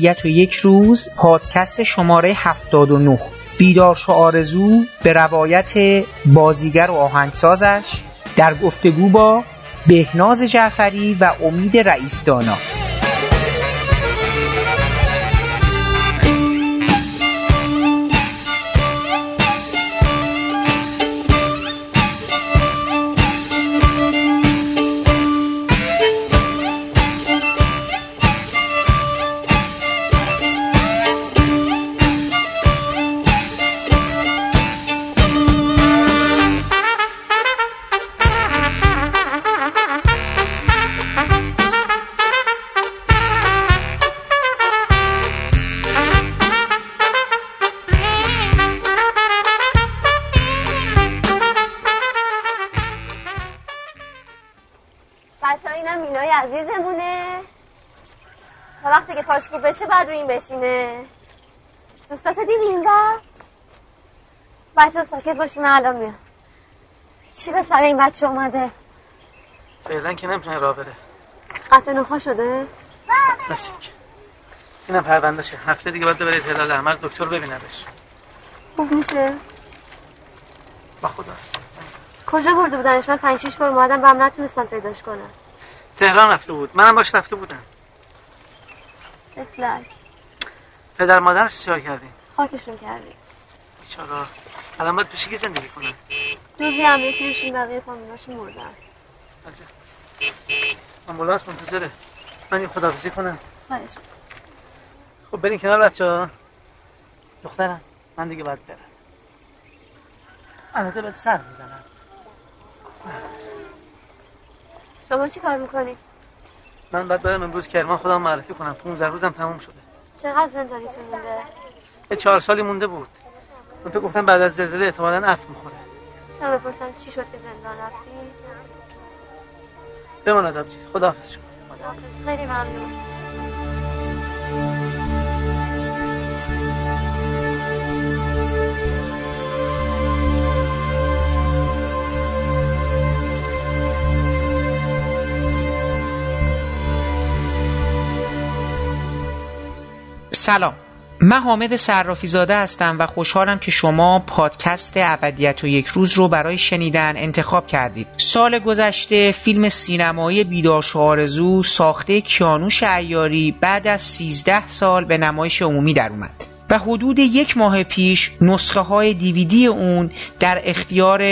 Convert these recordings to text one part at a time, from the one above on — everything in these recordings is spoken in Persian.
ابدیت و یک روز پادکست شماره 79 بیدار آرزو به روایت بازیگر و آهنگسازش در گفتگو با بهناز جعفری و امید رئیسدانا رو این بشینه دوستات دیدیم و بچه ساکت باشیم الان میام چی به سر این بچه اومده فعلا که نمی‌تونه را بره قطع نخوا شده نسیک اینم پرونده شه هفته دیگه باید برید هلال احمر دکتر ببیندش خوب میشه با خدا کجا برده بودنش من پنج شیش بار اومدم و هم نتونستم پیداش کنم تهران رفته بود منم باش رفته بودم افلک پدر مادرش چیکار کردیم خاکشون کردیم. بیچارا الان باید پیشگی زندگی کنن. روزی هم یکیشون بقیه فامیلاشون مردن. امبولانس منتظره. من این خدافزی کنم. خواهش. خب برین کنار بچه ها دخترم من دیگه باید برم. البته باید سر می‌زنم شما چی کار می‌کنی؟ من بعد برم امروز کرمان خودم معرفی کنم. 15 روزم تموم شده. چقدر زندانیتون مونده؟ یه چهار سالی مونده بود. اون تو گفتم بعد از زلزله احتمالاً عفو می‌خوره. شما بپرسم چی شد که زندان رفتی؟ بماند آبجی خداحافظ شما. خداحافظ. خیلی ممنون. سلام من حامد صرافی زاده هستم و خوشحالم که شما پادکست ابدیت و یک روز رو برای شنیدن انتخاب کردید. سال گذشته فیلم سینمایی بیدارش آرزو ساخته کیانوش ایاری بعد از 13 سال به نمایش عمومی در اومد. و حدود یک ماه پیش نسخه های دیویدی اون در اختیار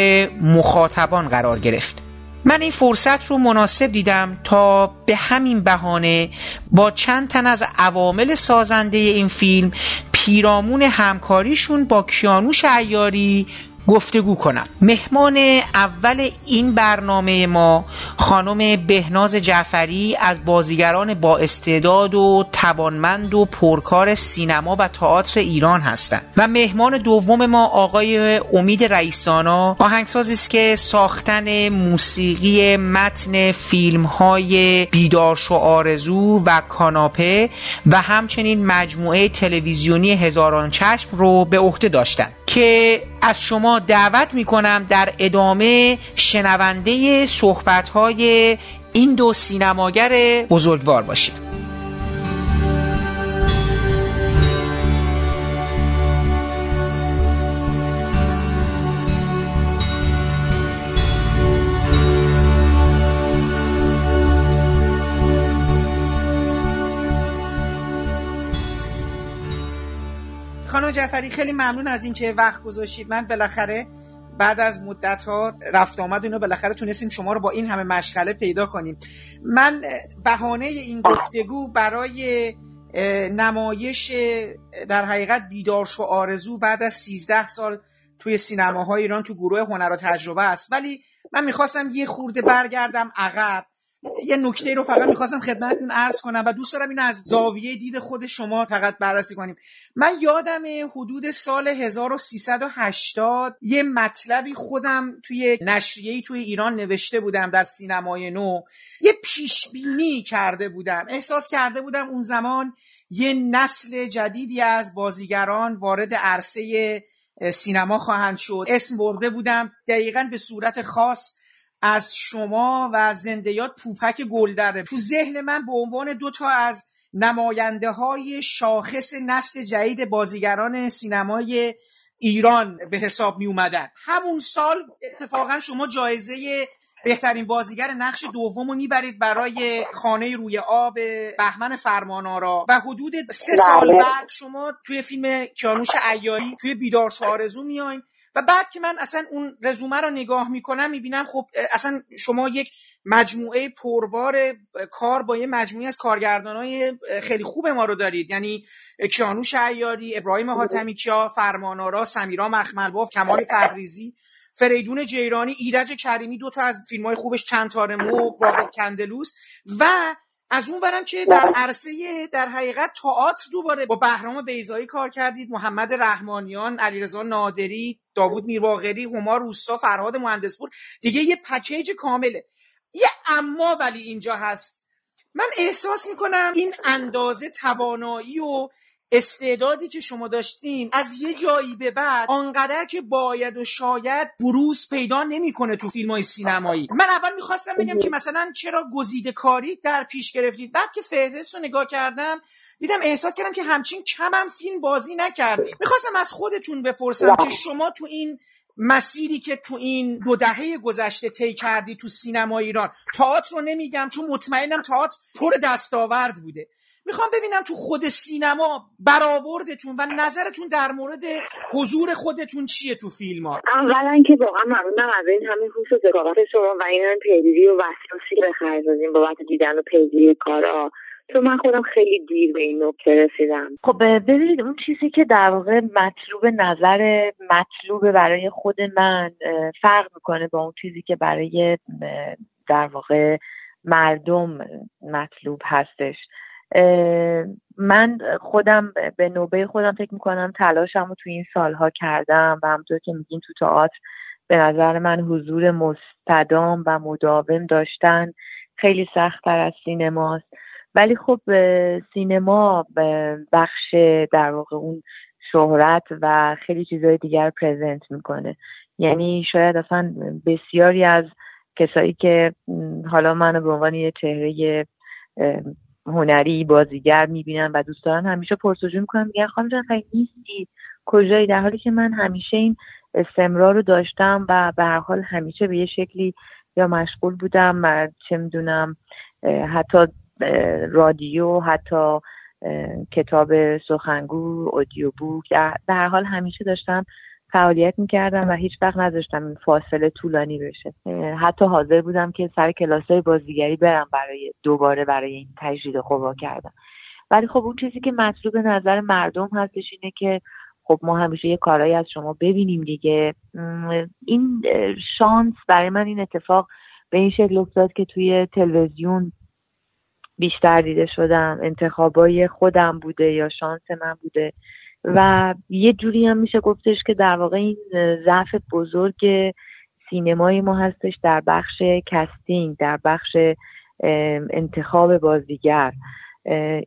مخاطبان قرار گرفت. من این فرصت رو مناسب دیدم تا به همین بهانه با چند تن از عوامل سازنده این فیلم پیرامون همکاریشون با کیانوش ایاری گفتگو کنم. مهمان اول این برنامه ما خانم بهناز جعفری از بازیگران با استعداد و توانمند و پرکار سینما و تئاتر ایران هستند. و مهمان دوم ما آقای امید رئیسانا آهنگسازی است که ساختن موسیقی متن فیلم های بیدارش و آرزو و کاناپه و همچنین مجموعه تلویزیونی هزاران چشم رو به عهده داشتند. که از شما دعوت می کنم در ادامه شنونده صحبت های این دو سینماگر بزرگوار باشید. خانم جعفری خیلی ممنون از اینکه وقت گذاشتید. من بالاخره بعد از مدت ها رفت آمد اینو بالاخره تونستیم شما رو با این همه مشغله پیدا کنیم. من بهانه این گفتگو برای نمایش در حقیقت بیدارش و آرزو بعد از 13 سال توی سینماهای ایران تو گروه هنر و تجربه است. ولی من می‌خواستم یه خورده برگردم عقب. یه نکته رو فقط می‌خواستم خدمتتون عرض کنم و دوست دارم اینو از زاویه دید خود شما فقط بررسی کنیم. من یادم حدود سال 1380 یه مطلبی خودم توی نشریه‌ای توی ایران نوشته بودم در سینمای نو. یه پیش بینی کرده بودم. احساس کرده بودم اون زمان یه نسل جدیدی از بازیگران وارد عرصه سینما خواهند شد. اسم برده بودم. دقیقا به صورت خاص از شما و زندیات پوپک گلدره. تو ذهن من به عنوان دو تا از نماینده های شاخص نسل جدید بازیگران سینمای ایران به حساب می اومدن همون سال اتفاقا شما جایزه بهترین بازیگر نقش دوم رو می‌برید برای خانه روی آب بهمن فرمانارا و حدود سه سال بله. بعد شما توی فیلم کیانوش ایاری توی بیدار شارزو میاین و بعد که من اصلا اون رزومه رو نگاه می‌کنم می‌بینم خب اصلا شما یک مجموعه پربار کار با یه مجموعه از کارگردانای خیلی خوب ما رو دارید. یعنی کیانوش عیاری ابراهیم حاتمی کیا فرمانارا سمیرا مخملباف کمال تبریزی فریدون جیرانی ایرج کریمی دو تا از فیلم های خوبش چند تار مو راقب کندلوس و از اون برم که در عرصه در حقیقت تئاتر دوباره با بهرام بیزایی کار کردید. محمد رحمانیان علیرضا نادری داوود میرباقری هما روستا فرهاد مهندسپور. دیگه یه پکیج کامله. یه اما ولی اینجا هست. من احساس می‌کنم این اندازه توانایی و استعدادی که شما داشتین از یه جایی به بعد آنقدر که باید و شاید بروز پیدا نمی‌کنه تو فیلم های سینمایی. من اول می‌خواستم بگم که مثلا چرا گزیده کاری در پیش گرفتید. بعد که فهرست رو نگاه کردم دیدم احساس کردم که همچین کمم فیلم بازی نکردید می‌خواستم از خودتون بپرسم که شما تو این مسیری که تو این دو دهه گذشته طی کردی تو سینما ایران تئاتر رو نمیگم چون مطمئنم تئاتر پر دستاورد بوده. می‌خوام ببینم تو خود سینما برآوردتون و نظرتون در مورد حضور خودتون چیه تو فیلم ها؟ اولا که واقعا ممنونم از این همین حوص و ذکاوت شما و این همین پیگیری و وسواسی به خرج دادین بابت دیدن و پیگیری کارا. تو من خودم خیلی دیر به این نکته رسیدم. خب ببینید اون چیزی که در واقع مطلوب نظر مطلوب برای خود من فرق می‌کنه با اون چیزی که برای در واقع مردم مطلوب هستش. من خودم به نوبه خودم فکر می‌کنم تلاشم رو تو این سالها کردم و همونطور که میگین تو تئاتر به نظر من حضور مستدام و مداوم داشتن خیلی سختتر از سینماست. ولی خب سینما بخش در واقع اون شهرت و خیلی چیزهای دیگر پرزنت می‌کنه. یعنی شاید اصلا بسیاری از کسایی که حالا منو به عنوان یه چهره هنری بازیگر می‌بینن و دوست دارن. همیشه پرسجو می‌کنن میگن خانم جان خیلی نیستی؟ کجایی؟ در حالی که من همیشه این استمرار رو داشتم و به هر حال همیشه به یه شکلی یا مشغول بودم و چه می‌دونم حتی رادیو حتی کتاب سخنگو اودیو بوک در هر حال همیشه داشتم فعالیت می‌کردم و هیچ وقت نذاشتم این فاصله طولانی بشه. حتی حاضر بودم که سر کلاسای بازیگری برم برای دوباره برای این تجدید قوا کردم. ولی خب اون چیزی که مطلوب نظر مردم هستش اینه که خب ما همیشه یه کارایی از شما ببینیم دیگه. این شانس برای من این اتفاق به این شکل افتاد که توی تلویزیون بیشتر دیده شدم. انتخابای خودم بوده یا شانس من بوده. و یه جوری هم میشه گفتش که در واقع این ضعف بزرگ سینمای ما هستش در بخش casting در بخش انتخاب بازیگر.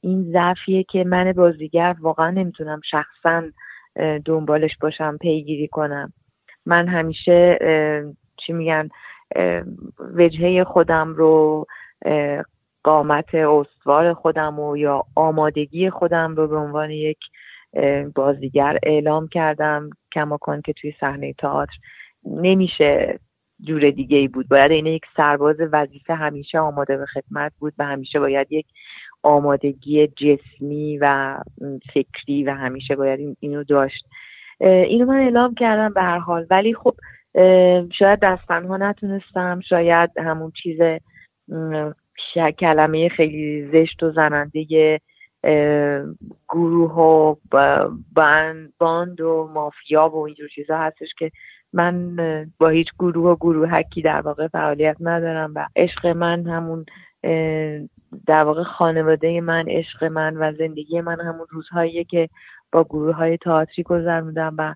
این ضعفیه که من بازیگر واقعا نمی‌تونم شخصا دنبالش باشم پیگیری کنم. من همیشه چی میگن وجهه خودم رو قامت استوار خودم و یا آمادگی خودم رو به عنوان یک بازیگر اعلام کردم. کماکان که توی صحنه تئاتر نمیشه جور دیگه ای بود. باید این یک سرباز وظیفه همیشه آماده به خدمت بود و همیشه باید یک آمادگی جسمی و فکری و همیشه باید این اینو داشت. اینو من اعلام کردم به هر حال. ولی خب شاید دستنها نتونستم. شاید همون چیز کلمه خیلی زشت و زننده گروه و باند و مافیا و اینجور چیزا هستش که من با هیچ گروه و گروهکی در واقع فعالیت ندارم و عشق من همون در واقع خانواده من عشق من و زندگی من همون روزهاییه که با گروه های تئاتری گذروندم و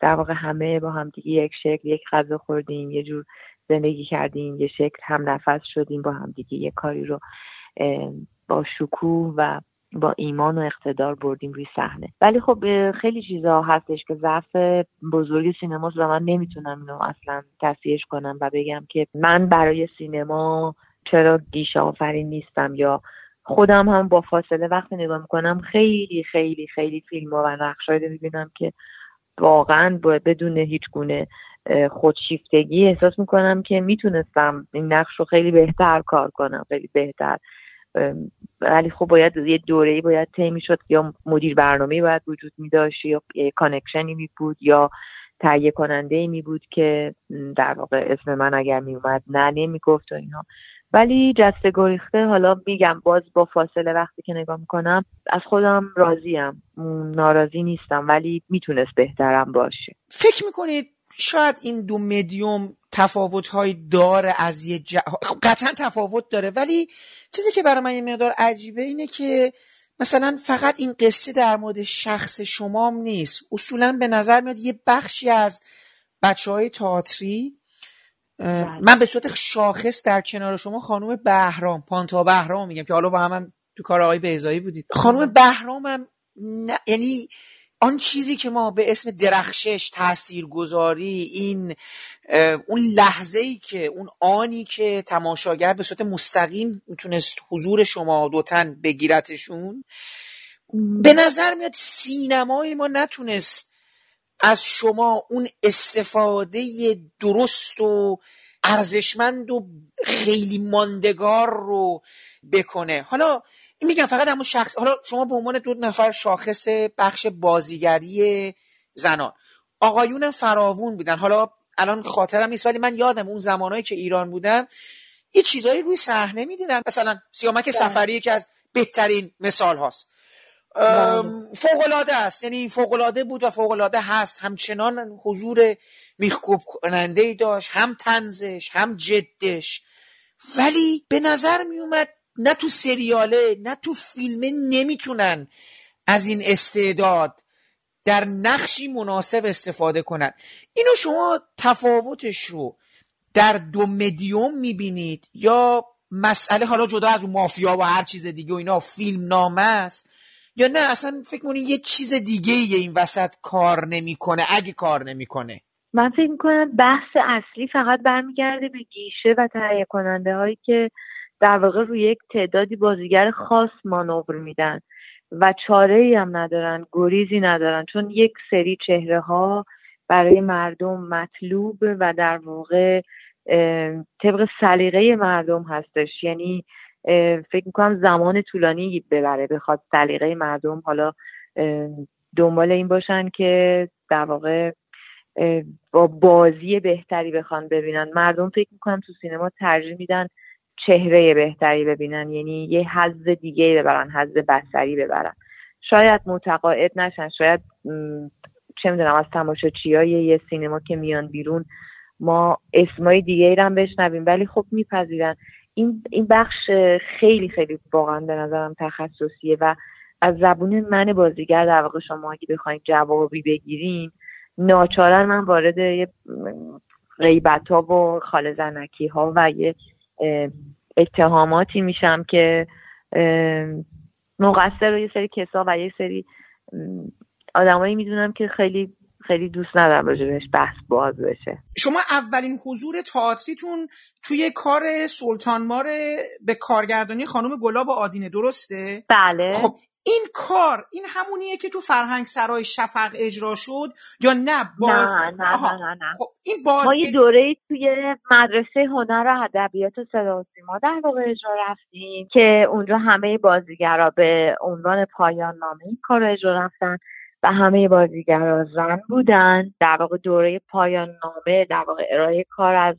در واقع همه با هم دیگه یک شکل یک غذا خوردیم یه جور زندگی کردیم یه شکل هم نفس شدیم با هم دیگه یه کاری رو با شکوه و با ایمان و اقتدار بردیم روی صحنه. ولی خب خیلی چیزا هستش که ضعف بزرگ سینما و من نمی‌تونم اینو اصلا تصحیحش کنم و بگم که من برای سینما چرا گیشه آفرین نیستم یا خودم هم با فاصله وقتی نگاه می‌کنم خیلی خیلی خیلی فیلم و نقشهایی می‌بینم که واقعا بدون هیچ گونه خودشیفتگی احساس می‌کنم که می‌تونستم این نقش رو خیلی بهتر کار کنم خیلی بهتر. ولی خب باید یه دوره باید طی می‌شد یا مدیر برنامه باید وجود می داشت یا کانکشنی می بود یا تهیه کننده می بود که در واقع اسم من اگر می اومد نه نمی گفت و اینا. ولی جسته گریخته حالا میگم باز با فاصله وقتی که نگاه می‌کنم از خودم راضیم. ناراضی نیستم ولی می‌تونست بهترم باشه. فکر می‌کنید شاید این دو مدیوم تفاوت داره از یه ج... قطعا تفاوت داره ولی چیزی که برای من یه مقدار عجیبه اینه که مثلا فقط این قصه در مورد شخص شمام نیست اصولا به نظر میاد یه بخشی از بچه های تئاتری. من به صورت شاخص در کنار شما خانم بهرام پانتا بهرام میگم که حالا با هم, هم تو کار آقای بیزایی بودید خانم. بهرام هم یعنی آن چیزی که ما به اسم درخشش تاثیرگذاری این اون لحظه ای که اون آنی که تماشاگر به صورت مستقیم می‌تونست حضور شما دوتن بگیرتشون به نظر میاد سینمای ما نتونست از شما اون استفاده درست و ارزشمند و خیلی ماندگار رو بکنه. حالا این میگم فقط همون شخص حالا شما به عنوان دو نفر شاخص بخش بازیگری زنان. آقایون فراوون بودن. حالا الان خاطرم نیست ولی من یادم اون زمانهایی که ایران بودم یه چیزایی روی صحنه می‌دیدم مثلا سیامک بله. سفری که از بهترین مثال هاست. بله. فوقلاده است. یعنی فوقلاده بود و فوقلاده هست. همچنان حضور میخکوب کننده ای داشت. هم تنزش هم جدش. ولی به نظر میومد نه تو سریاله نه تو فیلمه نمی‌تونن از این استعداد در نقشی مناسب استفاده کنن. اینو شما تفاوتش رو در دو مدیوم می‌بینید یا مسئله حالا جدا از اون مافیا و هر چیز دیگه و اینا فیلم نامه است یا نه اصلا فکر کنید یه چیز دیگه این وسط کار نمی‌کنه؟ اگه کار نمی‌کنه. من فکر می‌کنم بحث اصلی فقط برمیگرده به گیشه و تهیه کننده هایی که در واقع روی یک تعدادی بازیگر خاص مانور میدن و چاره ای هم ندارن گریزی ندارن چون یک سری چهره ها برای مردم مطلوب و در واقع طبق سلیقه مردم هستش. یعنی فکر می‌کنم زمان طولانی ببره بخواد سلیقه مردم حالا دنبال این باشن که در واقع با بازی بهتری بخوان ببینن. مردم فکر می‌کنم تو سینما ترجیح میدن چهره بهتری ببینن یعنی یه حز دیگه ببرن حز بسری ببرن. شاید متقاعد نشن شاید چه می‌دونم از تماشاچیای یه سینما که میان بیرون ما اسمای دیگه ای هم بشنویم ولی خب میپذیرن. این این بخش خیلی خیلی واقعا به نظرم تخصصیه و از زبون من بازیگر در واقع شما اگه بخواید جوابی بگیرین ناچارن من وارد یه غیبت ها و خال زنکی ها و یه اتهاماتی میشم که مقصر رو یه سری کسا و یه سری آدمایی می‌دونم که خیلی خیلی دوست ندارم راجبش بحث باز بشه شما اولین حضور تئاتریتون توی کار سلطان مار به کارگردانی خانم گلاب آدینه درسته؟ بله خب این کار این همونیه که تو فرهنگ سرای شفق اجرا شد یا نه؟ باز نه نه نه نه, خب این باز ما یه دوره توی مدرسه هنر و ادبیات صدا و سیما در واقع اجرا رفتیم که اونجا همه بازیگرا به عنوان پایان نامه این کار اجرا رفتن و همه بازیگرا زن بودن. در واقع دوره پایان نامه در واقع ارائه کار از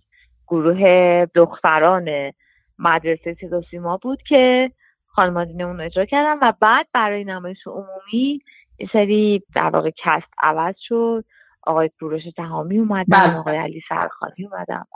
گروه دختران مدرسه صدا سیما بود که خانمادینه اون اجرا کردن و بعد برای نمایش عمومی یه سری در واقع کست عوض شد. آقای کوروش تهامی اومدن بله. آقای علی سرخانی اومدن و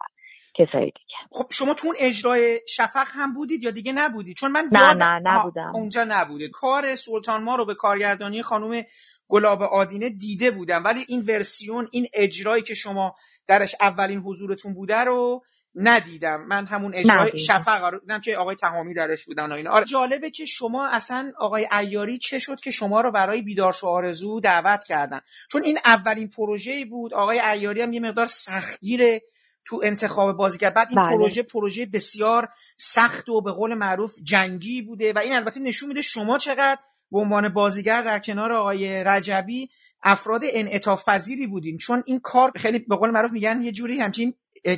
کسای دیگه. خب شما تو اون اجرای شفق هم بودید یا دیگه نبودید؟ چون من نه نه نبودم. اونجا نبوده. کار سلطان ما رو به کارگردانی خانم گلاب آدینه دیده بودم. ولی این ورسیون این اجرایی که شما درش اولین حضورتون بوده رو ندیدم. من همون اجرای ندیدم. شفق رو دیدم که آقای تهامی درش بودن و اینا. آره جالبه که شما اصلا آقای ایاری چه شد که شما رو برای بیدارش و آرزو دعوت کردن؟ چون این اولین پروژه‌ای بود. آقای ایاری هم یه مقدار سختگیره تو انتخاب بازیگر. بعد این بله. پروژه پروژه بسیار سخت و به قول معروف جنگی بوده و این البته نشون میده شما چقدر به عنوان بازیگر در کنار آقای رجبی افراد انعطاف پذیری بودین. چون این کار خیلی به قول معروف میگن یه جوری همچین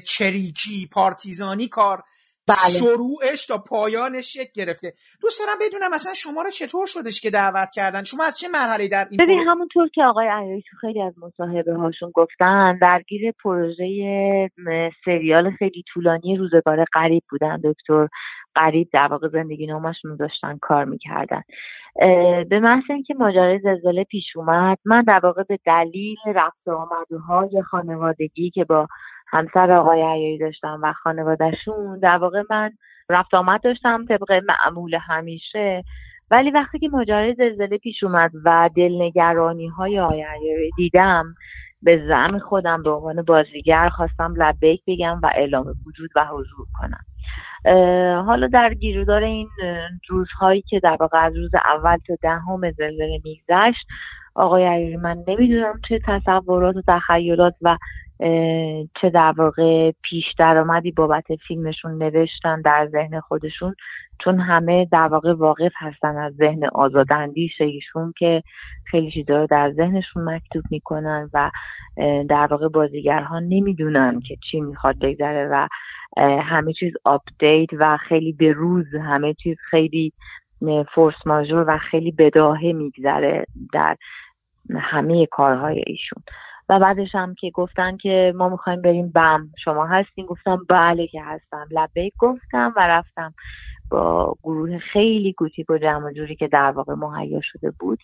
چریکی پارتیزانی کار بله. شروعش تا پایانش شکل گرفته. دوست دارم بدونم مثلا شما رو چطور شدش که دعوت کردن؟ شما از چه مرحله در این ببین همونطور که آقای عیاری تو خیلی از مصاحبه هاشون گفتن درگیر پروژه سریال خیلی طولانی روزگار قریب بودن. دکتر قریب در واقع زندگی نامشون داشتن کار می‌کردن. به محض اینکه ماجرای زلزله پیش اومد من در واقع به دلیل رفت و آمدهای خانوادگی که با همسر آقای عیاری داشتم و خانوادهشون. در واقع من رفت آمد داشتم طبق معمول همیشه. ولی وقتی که ماجرای زلزله پیش اومد و دلنگرانی های آقای عیاری دیدم به زعم خودم به عنوان بازیگر خواستم لبیک بگم و اعلام وجود و حضور کنم. حالا در گیرودار این روزهایی که در واقع از روز اول تا دهم زلزله میگذشت آقای عیاری من نمی‌دونم چه تصورات و تخیلات و چه در واقع پیش درآمدی بابت فیلمشون نوشتن در ذهن خودشون چون همه در واقع واقف هستن از ذهن آزاداندیش ایشون که خیلی چیزا رو در ذهنشون مکتوب می‌کنن و در واقع بازیگرها نمی‌دونن که چی می‌خواد بگذره و همه چیز update و خیلی به روز همه چیز خیلی فورس ماژور و خیلی بداهه میگذره در همه کارهای ایشون. و بعدش هم که گفتن که ما می‌خوایم بریم بم. شما هستین؟ گفتم بله که هستم. لبیک گفتم و رفتم با گروه خیلی کوچیک و جمع جوری که در واقع مهیا شده بود.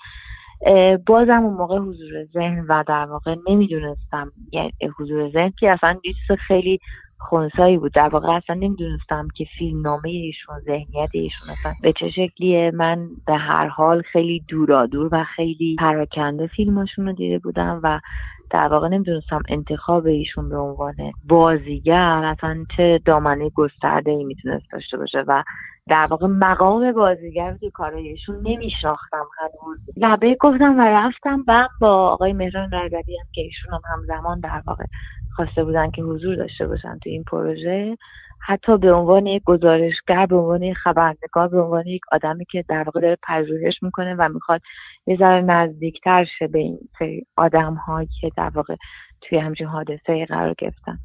بازم اون موقع حضور ذهن و در واقع نمی‌دونستم یعنی حضور ذهن که اصلا چیز خیلی خونسایی بود. در واقع اصلا نمی‌دونستم که فیلم نامه ایشون ذهنیت ایشون اصلا به چه شکلیه. من به هر حال خیلی دورادور و خیلی پراکنده فیلماشون رو دیده بودم و در واقع نمی‌دونستم انتخاب ایشون به عنوان بازیگر اصلا چه دامنه گسترده ای می‌تونست داشته باشه و در واقع مقام بازیگر توی کارایشون نمیشناختم هنوز. لبه گفتم و رفتم و با آقای مهران رجبی هم که ایشون هم همزمان در واقع خواسته بودن که حضور داشته باشن تو این پروژه حتی به عنوان یک گزارشگر به عنوان یک خبرنگار به عنوان یک آدمی که در واقع داره پژوهش می‌کنه و می‌خواد یه ذره نزدیکتر شه به این سری آدم که در واقع توی همچین حادثه قرار گرفتن.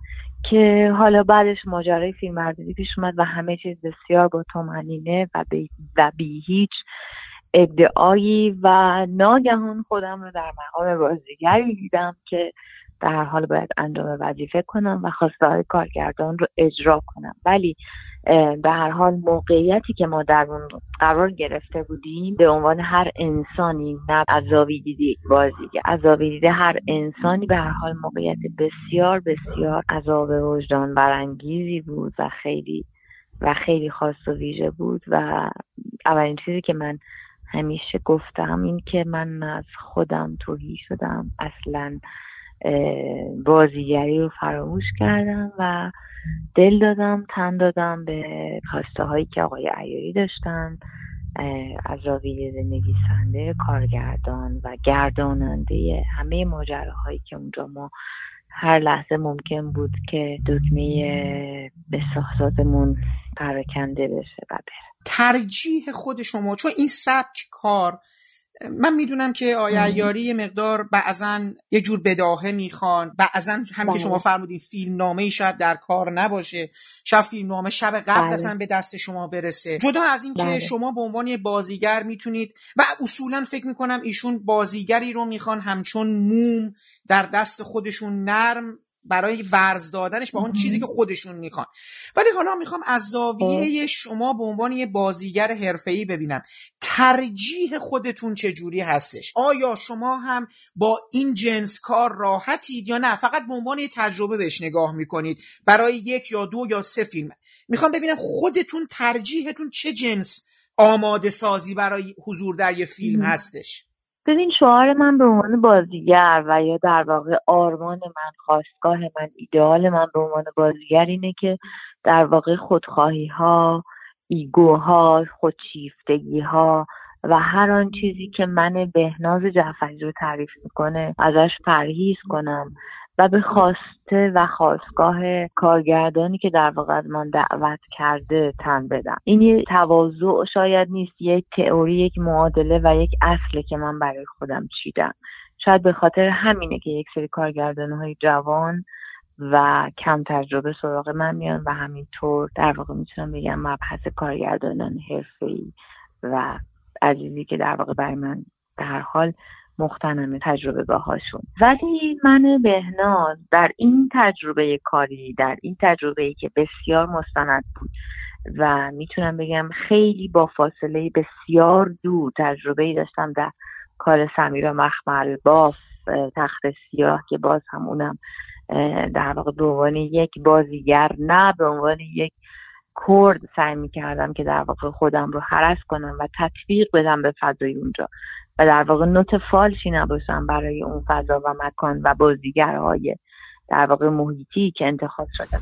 که حالا بعدش ماجرای فیلمبرداری پیش اومد و همه چیز بسیار با تومنینه و بی, و بی هیچ ادعایی و ناگهان خودم رو در مقام بازیگری دیدم که در هر حال باید انجام وظیفه کنم و خواسته های کارگردان رو اجرا کنم. ولی به هر حال موقعیتی که ما در اون قرار گرفته بودیم به عنوان هر انسانی نه از زاویه دید یک بازیگر از زاویه دید هر انسانی به هر حال موقعیت بسیار بسیار عذاب وجدان برانگیزی بود و خیلی و خیلی خاص و ویژه بود و اولین چیزی که من همیشه گفتم این که من از خودم توهی شدم. اصلا بازیگری رو فراموش کردم و دل دادم تن دادم به خواسته هایی که آقای عیاری داشتن از زاویه نویسنده کارگردان و گرداننده همه ماجراهایی که اونجا ما هر لحظه ممکن بود که دکمه احساساتمون پراکنده بشه و بره. ترجیح خود شما چون این سبک کار من می‌دونم که آیا یاری مقدار بعضا یه جور بداهه می‌خوان. بعضا هم که شما فرمودین فیلم نامه ای شاید در کار نباشه شاید فیلم نامه شب قبل اصلا به دست شما برسه. جدا از این که شما به عنوان یه بازیگر می‌تونید و اصولا فکر می‌کنم ایشون بازیگری رو می‌خوان همچون موم در دست خودشون نرم برای ورز دادنش با اون چیزی که خودشون می‌خوان. ولی حالا می‌خوام از زاویه شما به عنوان یه بازیگر حرفه‌ای ببینم. ترجیح خودتون چجوری هستش؟ آیا شما هم با این جنس کار راحتید یا نه؟ فقط به عنوان یه تجربه بهش نگاه می‌کنید. برای یک یا دو یا سه فیلم. می‌خوام ببینم خودتون ترجیحتون چه جنس آماده سازی برای حضور در یه فیلم هستش؟ ببین شعار من به عنوان بازیگر و یا در واقع آرمان من خواستگاه من ایدئال من به عنوان بازیگر اینه که در واقع خودخواهی ها ایگوها خودشیفتگی ها و هر آن چیزی که من بهناز جعفری رو تعریف می‌کنه ازش پرهیز کنم. و به خواسته و خواستگاه کارگردانی که در واقع من دعوت کرده تن بدم. این یه تواضع شاید نیست یک تئوری یک معادله و یک اصله که من برای خودم چیدم. شاید به خاطر همینه که یک سری کارگردان های جوان و کم تجربه سراغ من میان و همینطور در واقع می‌تونم بگم مبحث کارگردانان حرفه‌ای و عزیزی که در واقع برای من در حال مختنم تجربه باهاشون. ولی من بهناز در این تجربه کاری در این تجربه ای که بسیار مستند بود و می‌تونم بگم خیلی با فاصله بسیار دور تجربه ای داشتم در کار سمیرا مخمل باف تخت سیاه که باز هم اونم در واقع به عنوان یک بازیگر نه به عنوان یک کرد سعی می کردم که در واقع خودم رو حرس کنم و تطبیق بدم به فضای اونجا. و در واقع نوت فالشی نباشم برای اون فضا و مکان و بازیگرهای در واقع محیطی که انتخاب شده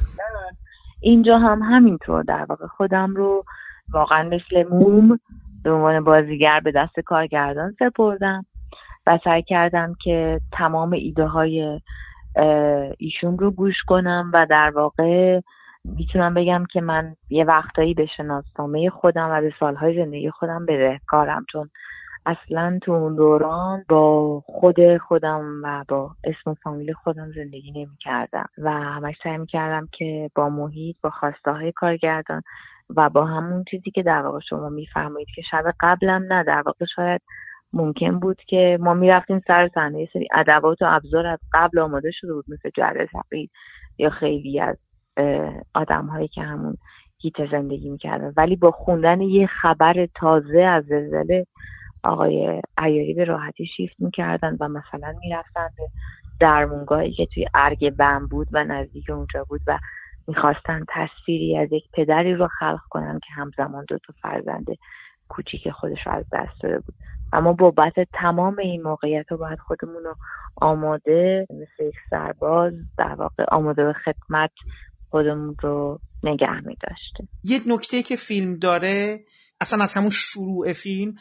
اینجا هم همینطور در واقع خودم رو واقعا مثل موم به عنوان بازیگر به دست کارگردان سپردم و سعی کردم که تمام ایده های ایشون رو گوش کنم و در واقع می‌تونم بگم که من یه وقتایی به شناسنامه خودم و به سالهای زندگی خودم بدهکارم چون اصلا تو اون دوران با خود خودم و با اسم و فامیل خودم زندگی نمی کردم و همش سعی می کردم که با محیط با خواسته های کارگردان و با همون چیزی که در واقع شما میفرمایید که شب قبلم نه در واقع شاید ممکن بود که ما می‌رفتیم سر صحنه یه سری ادوات و ابزار از قبل آماده شده بود مثل جره سقید یا خیلی از آدم هایی که همون هیت زندگی می‌کردن. ولی با خوندن یه خبر تازه از زلزله آقای عیاری به راحتی شیفت می‌کردن و مثلا می‌رفتن به درمونگاهی که توی ارگ بم بود و نزدیک اونجا بود و می‌خواستن تصویری از یک پدری رو خلق کنن که همزمان دو تا فرزند کوچیک خودش رو از دست داده بود. اما بابت تمام این موقعیت رو باید خودمون رو آماده مثل یک سرباز در واقع آماده به خدمت خودمون رو نگه می داشته یک نکته که فیلم داره اصلا از همون شروع فیلم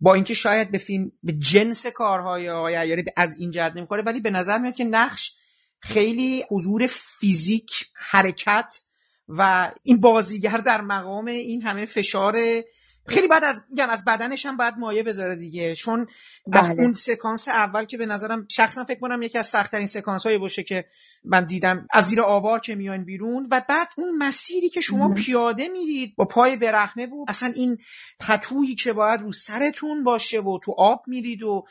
با اینکه شاید به فیلم به جنس کارهای آقای یعنی از این جهت نمی‌خوره ولی به نظر میاد که نقش خیلی حضور فیزیک حرکت و این بازیگر در مقام این همه فشار خیلی بعد از میگم از بدنش هم باید مایه بذاره دیگه چون بله. از اون سکانس اول که به نظرم شخصا فکر کنم یکی از سختترین سکانس هایی باشه که من دیدم از زیر آوار که میان بیرون و بعد اون مسیری که شما پیاده میرید با پای برهنه بود اصلا این پتویی که باید رو سرتون باشه و تو آب میرید و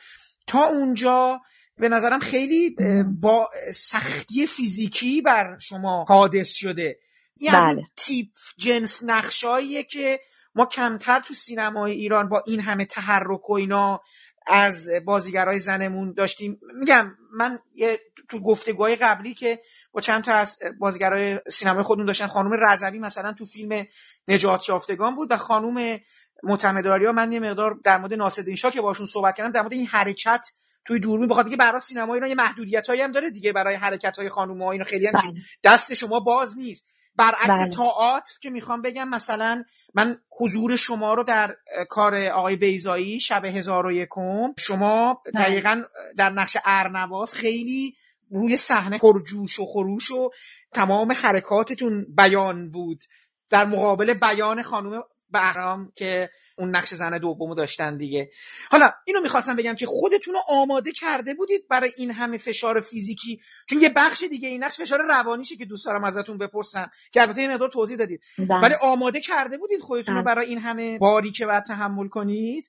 تا اونجا به نظرم خیلی با سختی فیزیکی بر شما حادث شده این بله. تیپ جنس نقشاییه که ما کمتر تو سینمای ایران با این همه تحرک و اینا از بازیگرای زنمون داشتیم. میگم من یه تو گفتگوهای قبلی که با چند تا از بازیگرای سینمای خودمون داشتن خانم رضوی مثلا تو فیلم نجات یافتگان بود و خانم معتمداریا من یه مقدار در مورد ناصرالدین شاه که باشون صحبت کردم در مورد این حرکت توی دوربین بخاطر که برای سینما ایران یه محدودیتایی هم داره دیگه برای حرکت های خانم ها اینا خیلی هم بله. دست شما باز نیست. برعکس بله. تاعت که می‌خوام بگم مثلا من حضور شما رو در کار آقای بیزایی شب هزار و یکم شما بله. دقیقا در نقش ارنواز خیلی روی صحنه پرجوش و خروش و تمام حرکاتتون بیان بود در مقابل بیان خانم بهرام که اون نقش زن دومو داشتن دیگه. حالا اینو می‌خواستم بگم که خودتون رو آماده کرده بودید برای این همه فشار فیزیکی. چون یه بخش دیگه این نقش فشار روانیشه که دوست دارم ازتون بپرسم. که البته یه مقدار توضیح دادید. بله. ولی آماده کرده بودید خودتون رو بله. برای این همه باری که باید تحمل کنید؟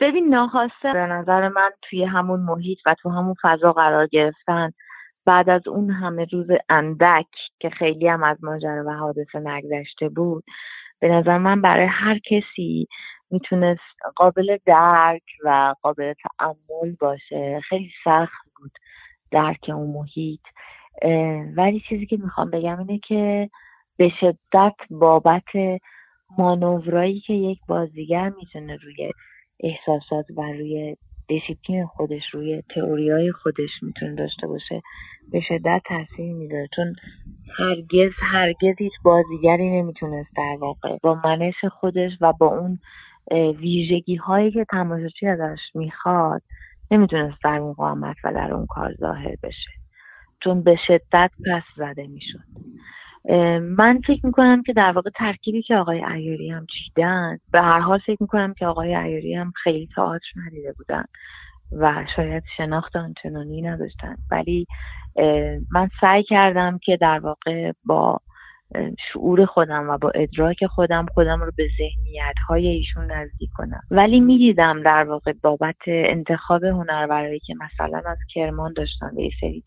ببین ناخواسته به نظر من توی همون محیط و تو همون فضا قرار گرفتن. بعد از اون همه روز اندک که خیلی هم از ماجرا و حادثه نگذشته بود به نظر من برای هر کسی می‌تونست قابل درک و قابل تعمل باشه. خیلی سخت بود درک اون محیط. ولی چیزی که می‌خوام بگم اینه که به شدت بابت مانورایی که یک بازیگر می‌تونه روی احساسات و روی دیسیپلین خودش روی های خودش می‌تونه داشته باشه. به شدت تاثیر می‌ذاره چون هرگز هرگز هیچ بازیگری نمی‌تونست در واقع با منش خودش و با اون ویژگی هایی که تماشاچی ازش می‌خواد نمی‌تونست در قامت و در اون کار ظاهر بشه. چون به شدت پس زده می‌شد. من فکر می‌کنم که در واقع ترکیبی که آقای ایاری هم چیدن به هر حال فکر می‌کنم که آقای ایاری هم خیلی تئاتر ندیده بودن و شاید شناخت آنچنانی نداشتن. ولی من سعی کردم که در واقع با شعور خودم و با ادراک خودم خودم رو به ذهنیت های ایشون نزدیک کنم. ولی می‌دیدم در واقع بابت انتخاب هنرورایی که مثلا از کرمان داشتن به سری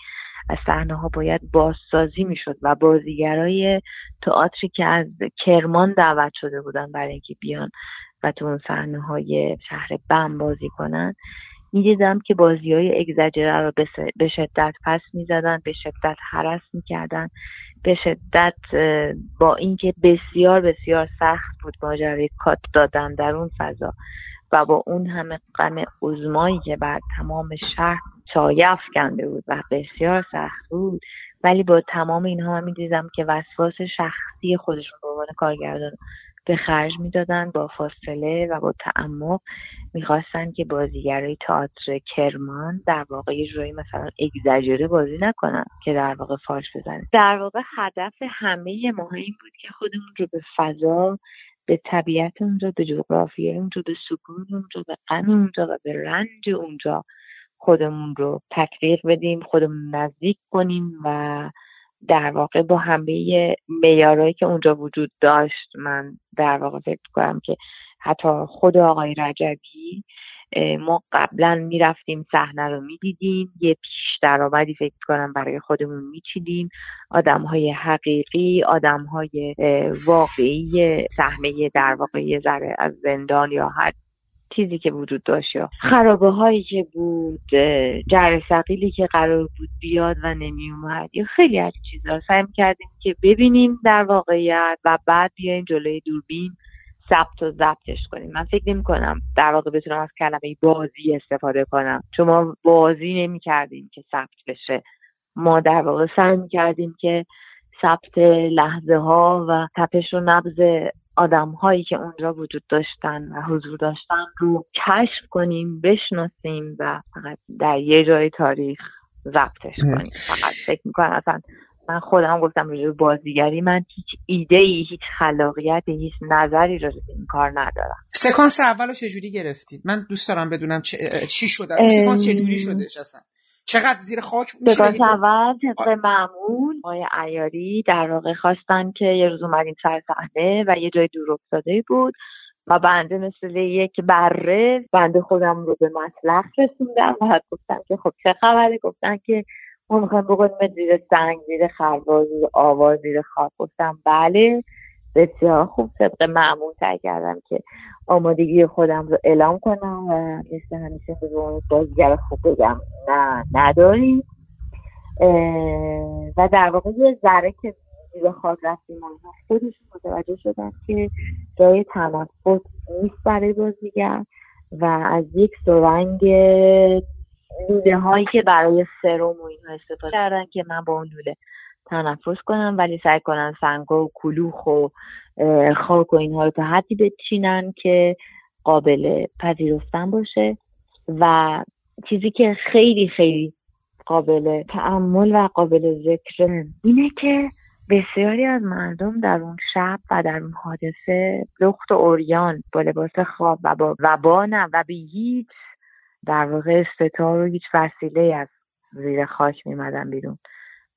از صحنه ها باید بازسازی می‌شد و بازیگرای تئاتری که از کرمان دعوت شده بودن برای اینکه بیان و تو اون صحنه های شهر بم بازی کنن می‌دیدم که بازی های اگزجره رو به شدت پس می‌زدن به شدت حرس می‌کردن به شدت با اینکه بسیار بسیار سخت بود ماجرای کات دادن در اون فضا و با اون همه غم عزمایی که بر تمام شهر چایه افکنده بود و بسیار سخت بود. ولی با تمام اینها من می‌دیدم که وسواس شخصی خودشون به عنوان کارگردان به خرج می‌دادن با فاصله و با تعمق می‌خواستن که بازیگرای تئاتر کرمان در واقع یه مثلا اگزاجره بازی نکنن که در واقع فاش بزنه در واقع هدف همه ما این بود که خودمون رو به فضا به طبیعت اونجا به جغرافی اونجا به سکون اونجا به غم اونجا و به رنج اونجا خودمون رو تطبیق بدیم خودمون نزدیک کنیم و در واقع با همه میارایی که اونجا وجود داشت من در واقع فکر کنم که حتی خود آقای رجبی ما قبلا می‌رفتیم صحنه رو می‌دیدیم یه پیش درآمدی فکر کنم برای خودمون میچیدیم. آدم های حقیقی آدم های واقعی صحنه در واقع یه ذره از زندان یا هر چیزی که وجود داشت یا خرابه هایی که بود جر سقیلی که قرار بود بیاد و نمی اومد یا خیلی از چیزها سعی کردیم که ببینیم در واقعیت و بعد بیایم جلوی دوربین ثبت و ضبطش کنیم. من فکر نمی کنم در واقع بتونم از کلمه بازی استفاده کنم. چون ما بازی نمی کردیم که ثبت بشه. ما در واقع سعی کردیم که ثبت لحظه ها و تپش و نبض آدم هایی که اونجا وجود داشتن و حضور داشتن رو کشف کنیم بشناسیم و فقط در یه جای تاریخ ضبطش کنیم. فقط فکر می‌کنم اصلا من خودم گفتم روی بازیگری من هیچ ایده ای هیچ خلاقیتی هیچ نظری رو این کار ندارم. سکانس اول رو چجوری گرفتید؟ من دوست دارم بدونم چی شده؟ سکانس چجوری شده اصلا؟ چقدر زیر خاک سکانس اول طبق معمول. آقای عیاری در واقع خواستن که یه روز اومدیم سر صحنه و یه جای دور افتاده بود و بنده مثل یک بره بنده خودم رو به مسلخ رسوندم و گفتم که خب چه خبره؟ گفتن که ما می‌خوایم بکنیم زیر سنگ زیر خرباز زیر آواز زیر خواب گفتم بله. بسیار خوب طبق معمول سعی کردم که آمادگی خودم رو اعلام کنم و مثل همیشه به بازیگر خوب بگم نه نداریم. و در واقع یه ذره که زیر خاک رفتیم خودشون متوجه شدن که جای تنفس نیست برای بازیگر و از یک سرنگ لوله هایی که برای سرم و اینها استفاده کردن که من با اون لوله تنفس کنم ولی سعی کنم سنگا و کلوخ و خاک و اینها رو تا حدی بچینن که قابل پذیرفتن باشه. و چیزی که خیلی خیلی قابل تعمل و قابل ذکر اینه که بسیاری از مردم در اون شب و در اون حادثه لخت و اوریان با لباس خواب و با وبا نه و به هیچ در واقع استتار و هیچ وسیله از زیر خاک میمدن بیرون.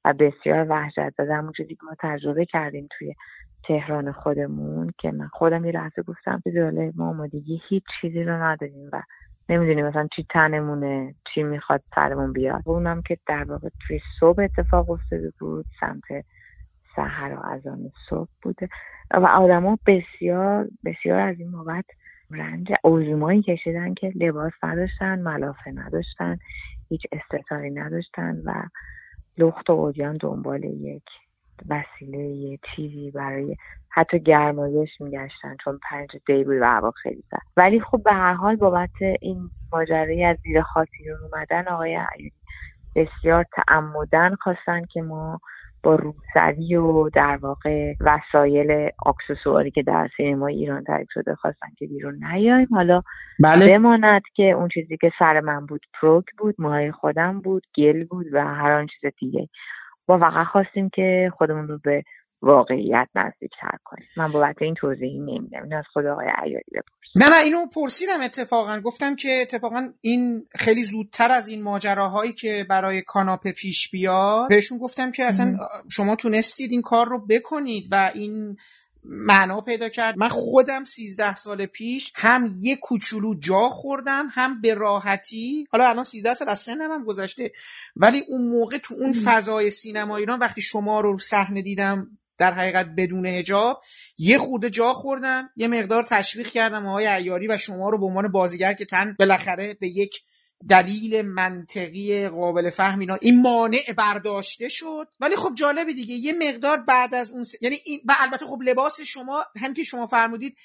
و بسیار وحشت زده. همون چیزی که ما تجربه کردیم توی تهران خودمون که من خودم یه لحظه گفتم که ما آمادگی هیچ چیزی رو نداریم و نمی‌دونیم مثلا چی تنمونه چی می‌خواد سرمون بیاد. اونم که در واقع توی صبح اتفاق افتاده بود سمت سحر و اذان صبح بوده. و آدما بسیار بسیار از این بابت رنج عزومایی کشیدن که لباس نداشتن ملافه نداشتن هیچ استثاری نداشتن و لخت و دنبال یک وسیله یه چیزی برای حتی گرمایش میگشتن چون پنج دی بود و هوا خیلی زد ولی خب به هر حال بابت این ماجرای از زیر خاطرون اومدن آقای بسیار تعمدن خواستن که ما با روسری و در واقع وسایل اکسسواری که در سینما ایران تعریف شده خواستن که بیرون نیایم حالا بله. بماند که اون چیزی که سر من بود پروک بود موهای خودم بود گل بود و هر آن چیز دیگه ما فقط خواستیم که خودمون رو به واقعیت نزدیکتر کنیم. من بابت این توضیحی نمیدم این از خود آقای عیاری بپرسیم نه نه اینو پرسیدم اتفاقا. گفتم که اتفاقا این خیلی زودتر از این ماجراهایی که برای کاناپه پیش بیاد بهشون گفتم که اصلا شما تونستید این کار رو بکنید و این معنا پیدا کرد. من خودم سیزده سال پیش هم یه کوچولو جا خوردم هم به راحتی. حالا الان سیزده سال از سنم هم گذشته ولی اون موقع تو اون فضای سینما ایران وقتی شما رو صحنه دیدم در حقیقت بدون هجاب یه خورده جا خوردم یه مقدار تشویق کردم آقای عیاری و شما رو به عنوان بازیگر که تن بالاخره به یک دلیل منطقی قابل فهم اینا این مانع برداشته شد. ولی خب جالبه دیگه یه مقدار بعد از اون س... یعنی این و البته خب لباس شما هم که شما فرمودید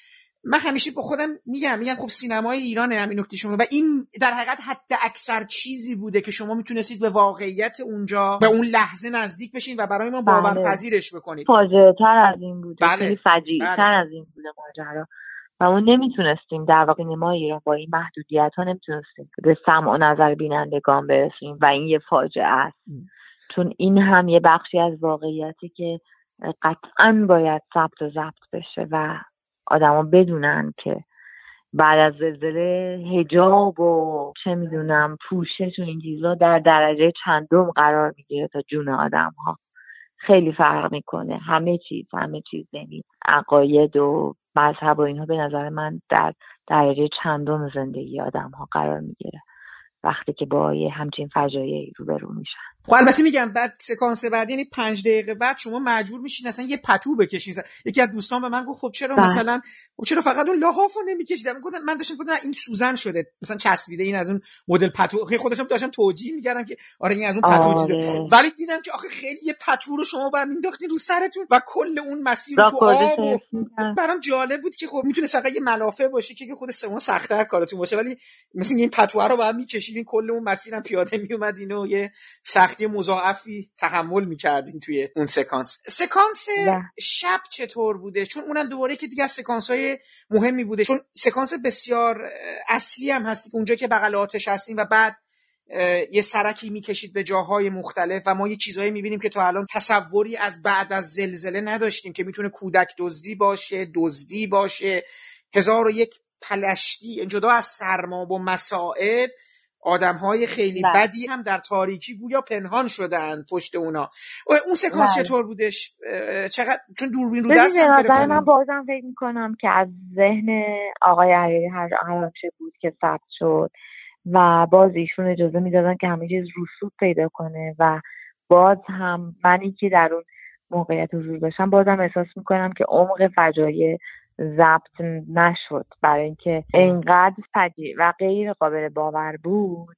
من همیشه با خودم میگم میگم خب سینمای ایران همین نکته شما و این در حقیقت حتی اکثر چیزی بوده که شما می‌تونستید به واقعیت اونجا به اون لحظه نزدیک بشین و برای ما باورپذیرش بله. بکنید فاجعه تر از این بوده بله. خیلی فجیع بله. تر از این بوده ماجرا و ما نمی‌تونستیم در واقع ما ایران با این محدودیت ها نمی‌تونستیم به سمع و نظر بینندگان برسیم و این یه فاجعه است چون این هم یه بخشی از واقعیتی که قطعا باید ثبت و ضبط بشه و آدما بدونن که بعد از زلزله هجاب و چه می‌دونم پوشش و این چیزا در درجه چندم قرار می‌گیره تا جون آدم ها خیلی فرق می‌کنه. همه چیز همه چیز یعنی عقاید و مذهب و اینها به نظر من در درجه چندم زندگی آدم ها قرار می‌گیره. وقتی که با یه همچین فجایعی روبرو میشن. خب البته میگم بعد سکانس بعد یعنی پنج دقیقه بعد شما مجبور میشین اصلا یه پتو بکشین. یکی از دوستان به من گفت خب چرا بله. مثلا خب چرا فقط اون لحافو نمیکشیدم گفتم من داشتم گفتم این سوزن شده. مثلا چسبیده این از اون مدل پتو. خیلی خودشم داشتم توجیه می‌کردم که آره این از اون پتو آره. ولی دیدم که آخه خیلی یه پتو رو شما بعد مینداختین رو سرتون و کل اون مسیر رو تو آب و برام جالب بود که خب می‌تونه فقط یه ملافه باشه که خود شما سختتر کارتون باشه. ولی مثلا این پتو رو بعد میکشیدین کل اون مسیرم پیاده میومدین و یه سختی مضاعفی تحمل می‌کردین توی اون سکانس. سکانس شب چطور بوده؟ چون اونم دوباره که دیگه از سکانس های مهمی بوده. چون سکانس بسیار اصلی هم هستی اونجا که بغل آتش هستیم و بعد یه سرکی می‌کشید به جاهای مختلف و ما یه چیزهایی می‌بینیم که تا الان تصوری از بعد از زلزله نداشتیم که می‌تونه کودک دزدی باشه دزدی باشه. هزار و یک پلشتی جدا از سرما و مسائب آدم های خیلی بله. بدی هم در تاریکی گویا پنهان شدن پشت اونا اون سکانس بله. چطور بودش چقدر چون دوربین رو دست هم من بازم فکر می‌کنم که از ذهن آقای علی هر چه بود که ثبت شد و باز ایشون اجازه می‌دادن که همه چیز رسوب پیدا کنه و باز هم منی که در اون موقعیت حضور داشتم بازم احساس می‌کنم که عمق فجایع ضبط نشد برای اینکه اینقدر فجیع و غیر قابل باور بود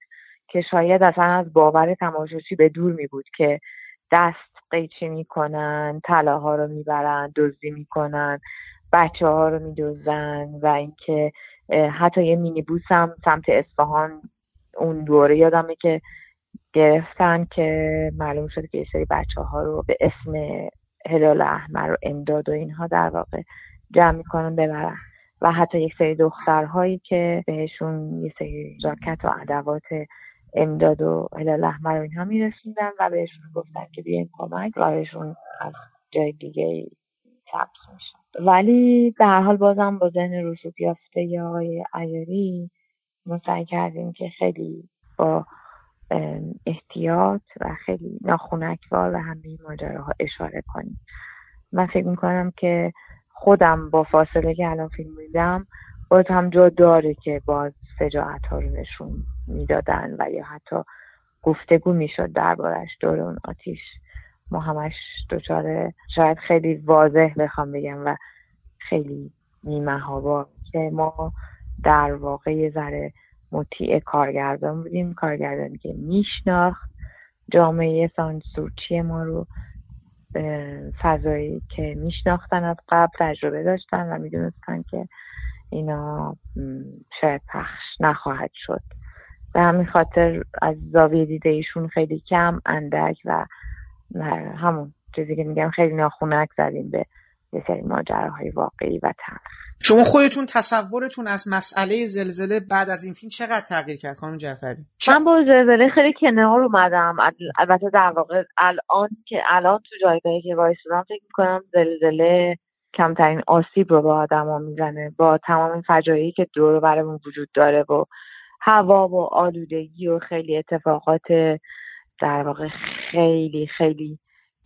که شاید اصلا از باور تماشاچی به دور می بود که دست قیچی می‌کنن طلاها رو می‌برن دزدی می‌کنن بچه ها رو میدوزن و اینکه حتی یه مینی بوس هم سمت اصفهان اون دوره یادمه که گرفتن که معلوم شد که یه سری بچه ها رو به اسم هلال احمر و امداد و اینها در واقع جمع می‌کنن ببرن و حتی یک سری دخترهایی که بهشون یه سری جاکت و ادوات امداد و هلال احمر و اینها می‌رسیدن و بهشون گفتن که بیاین کمک و بهشون از جای دیگه تبس میشن. ولی به هر حال بازم با ذهن رسوب یافته یا آقای عیاری ما سعی کردیم که خیلی با احتیاط و خیلی ناخونکوار و همه ماجراها اشاره کنیم. من فکر می‌کنم که خودم با فاصله که الان فیلم میدم باز هم جا داره که باز سجاعت ها رو نشون می‌دادن و یا حتی گفتگو می‌شد دربارش دور اون آتیش. ما همش دچار شاید خیلی واضح بخوام بگم و خیلی نیمه ها با که ما در واقع یه ذره مطیع کارگردان بودیم. کارگردانی که میشناخت جامعه سانسورچی ما رو فضایی که میشناختن از قبل تجربه داشتن و می‌دونستن که اینا شاید پخش نخواهد شد. به همین خاطر از زاویه دیده ایشون خیلی کم اندک و همون چیزی که میگم خیلی ناخونک زدیم به یه سری ماجراهای واقعی و تلخ. شما خودتون تصورتون از مسئله زلزله بعد از این فیلم چقدر تغییر کرد خانم جعفری؟ من با زلزله خیلی کنار اومدم. البته در واقع الان که الان تو جایگاهی که وایسادم فکر می‌کنم زلزله کمترین آسیب رو به آدما می‌زنه. با تمام این فجایعی که دور برمون وجود داره و هوا و آلودگی و خیلی اتفاقات در واقع خیلی خیلی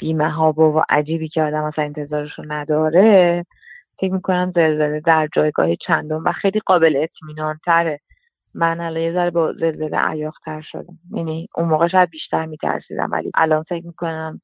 بیمه ها و عجیبی که آدم اصلا انتظارش رو نداره فکر می‌کنم زلزله در جایگاه چندم و خیلی قابل اطمینان تره من الان یه ذره با زلزله عیاقتر شدم. یعنی اون موقع شاید بیشتر میترسیدم ولی الان فکر می‌کنم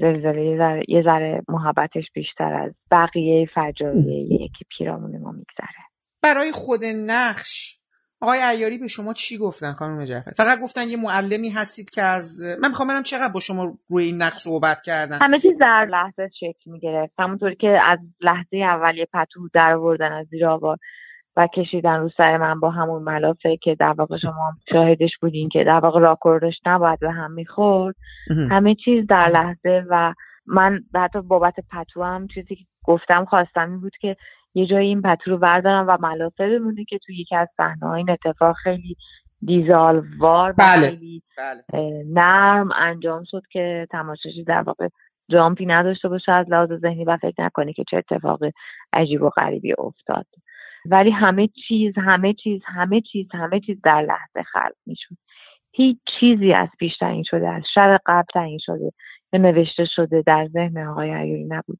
زلزله یه ذره, یه ذره محبتش بیشتر از بقیه فجایعی که پیرامون ما میگذره. برای خود نقش آقای عیاری به شما چی گفتن خانم جعفر؟ فقط گفتن یه معلمی هستید که از من می‌خوام برم چقدر با شما روی این نقش صحبت کردن. همه چیز در لحظه شکل می‌گرفت. همونطوری که از لحظه اولیه پتو در آوردن از زیر آوار و کشیدن رو سر من با همون ملافه که در واقع شما شاهدش بودین که در واقع راکوردش نباید به هم می‌خورد. همه چیز در لحظه و من حتی بابت پتو هم چیزی که گفتم خواستم بود که یه جایی این پتو رو بردارم و ملافه بمونه که توی یکی از صحنه این اتفاق خیلی دیزالوار و بله. خیلی نرم انجام شد که تماشاشی در واقع جامپی نداشته باشه از لحاظ ذهنی و فکر نکنه که چه اتفاق عجیب و غریبی افتاد. ولی همه چیز همه چیز همه چیز همه چیز در لحظه خلق می‌شد. هیچ چیزی از پیش تعیین شده از شب قبل تعیین شده یا نوشته شده در ذهن آقای نبود.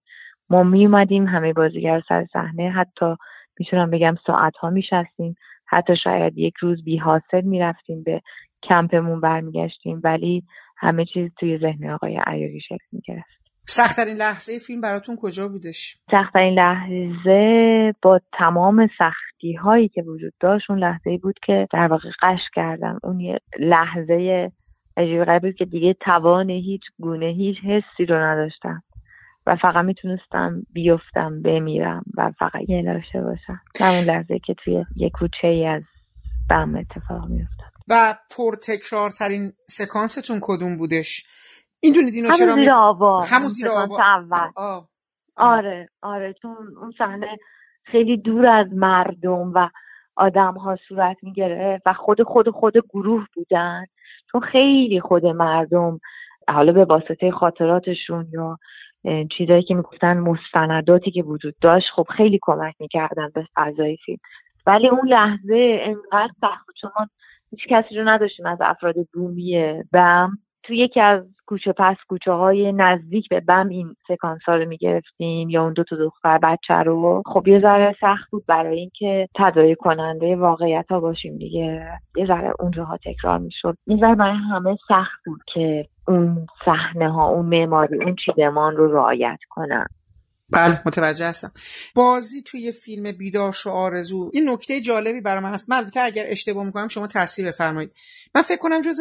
ما می اومدیم همه بازیگر سر صحنه. حتی می‌تونم بگم ساعت ها میشستیم. حتی شاید یک روز بی حاصل می‌رفتیم به کمپمون برمیگشتیم. ولی همه چیز توی ذهن آقای عیاری شکل می‌گرفت. سختترین لحظه فیلم براتون کجا بودش؟ سختترین لحظه با تمام سختی هایی که وجود داشت اون لحظه بود که در واقع قش کردم. اون یه لحظه عجیب بود که دیگه توان هیچ گونه هیچ حسی رو نداشتم. و فقط می‌تونستم بیفتم بمیرم و فقط یه لاشه باشم. همون لحظه که توی یه کوچه ای از بم اتفاق میافتاد. و پرتکرارترین سکانستون کدوم بودش؟ این اینو همون چرا زیر آوار. همون زیر آوار. اول. آه. آره آره چون اون صحنه خیلی دور از مردم و آدم ها صورت می‌گرفت و خود خود خود گروه بودن. چون خیلی خود مردم حالا به واسطه خاطراتشون یا چیزایی که می‌گفتن مستنداتی که وجود داشت خب خیلی کمک می‌کردن به فضای فیلم. ولی اون لحظه انقدر سخت بود چون ما هیچ کسی رو نداشتیم از افراد بومی بم. تو یکی از کوچه پس کوچه های نزدیک به بم این سکانس ها رو می‌گرفتیم یا اون دو تا دختر بچه رو. خب یه ذره سخت بود برای اینکه تداعی کننده واقعیت ها باشیم دیگه. یه ذره اونجاها تکرار می‌شد. یه ذره برای همه سخت بود که اون صحنه ها اون معماری اون چیدمان رو رعایت کنن بله متوجه هستم. بازی توی فیلم بیدارش و آرزو این نکته جالبی برای من هست. من البته اگر اشتباه می‌کنم شما تصحیح بفرمایید. من فکر کنم جز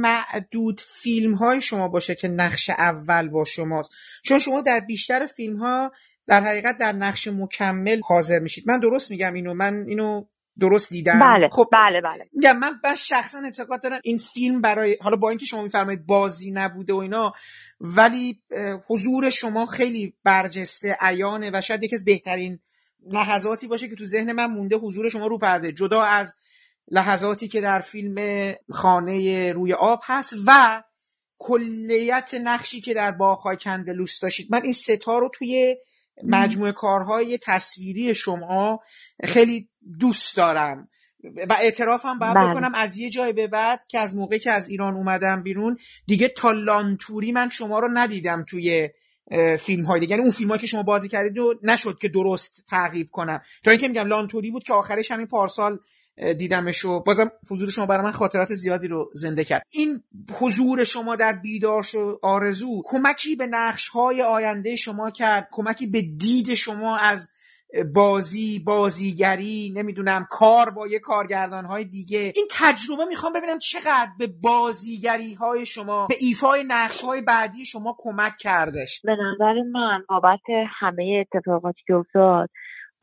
معدود فیلم های شما باشه که نقش اول با شماست. چون شما در بیشتر فیلم ها در حقیقت در نقش مکمل حاضر میشید. من درست میگم اینو؟ من اینو درست دیدم؟ بله خب بله بله. میگم من بس شخصا اعتقاد دارم این فیلم برای حالا با اینکه شما میفرمایید بازی نبوده و اینا ولی حضور شما خیلی برجسته عیانه و شاید یکی از بهترین لحظاتی باشه که تو ذهن من مونده حضور شما رو پرده. جدا از لحظاتی که در فیلم خانه روی آب هست و کلیت نقشی که در باغ‌های کندلوس داشتید. من این ستا رو توی مجموعه کارهای تصویری شما خیلی دوست دارم. و اعترافم باید بله. بکنم از یه جای به بعد که از موقعی که از ایران اومدم بیرون دیگه تا لانتوری من شما رو ندیدم توی فیلم های دیگه. یعنی اون فیلم که شما بازی کردید و نشد که درست تعقیب کنم. تا اینکه میگم لانتوری بود که آخرش همین پارسال دیدمش و بازم حضور شما برای من خاطرات زیادی رو زنده کرد. این حضور شما در بیدارش و آرزو کمکی به نقش های آینده شما کرد. کمکی به دید شما از بازی بازیگری نمی‌دونم کار با یه کارگردان های دیگه. این تجربه می‌خوام ببینم چقدر به بازیگری های شما به ایفای نقش های بعدی شما کمک کردش. به نظر من بابت همه اتفاقاتی که افتاد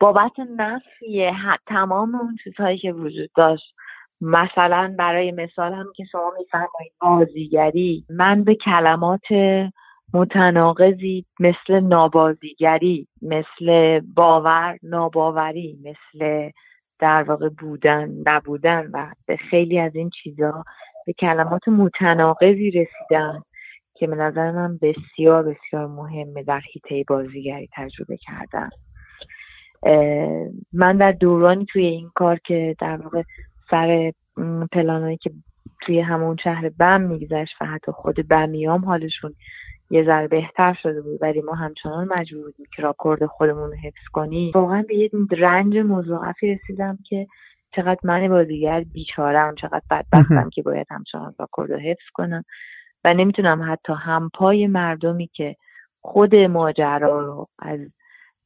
بابت نفی تمام اون چیزهایی که وجود داشت. مثلا برای مثال هم که شما میفرمایید بازیگری من به کلمات متناقضی مثل نابازیگری مثل باور ناباوری مثل در واقع بودن نبودن و به خیلی از این چیزها به کلمات متناقضی رسیدن که به نظر من بسیار بسیار مهمه در حیطه بازیگری تجربه کردم من در دورانی توی این کار که در واقع سر پلانایی که توی همون شهر بم میگذشت و حتی خود بمیام حالشون یه ذره بهتر شده بود ولی ما همچنان مجبور بودیم که راکورد خودمون رو حفظ کنیم. واقعا به یه رنج مضاعفی رسیدم که چقدر من بازیگر بیچارم چقدر بدبختم که باید همچنان راکورد رو حفظ کنم و نمی‌تونم حتی همپای مردمی که خود ماجرا رو از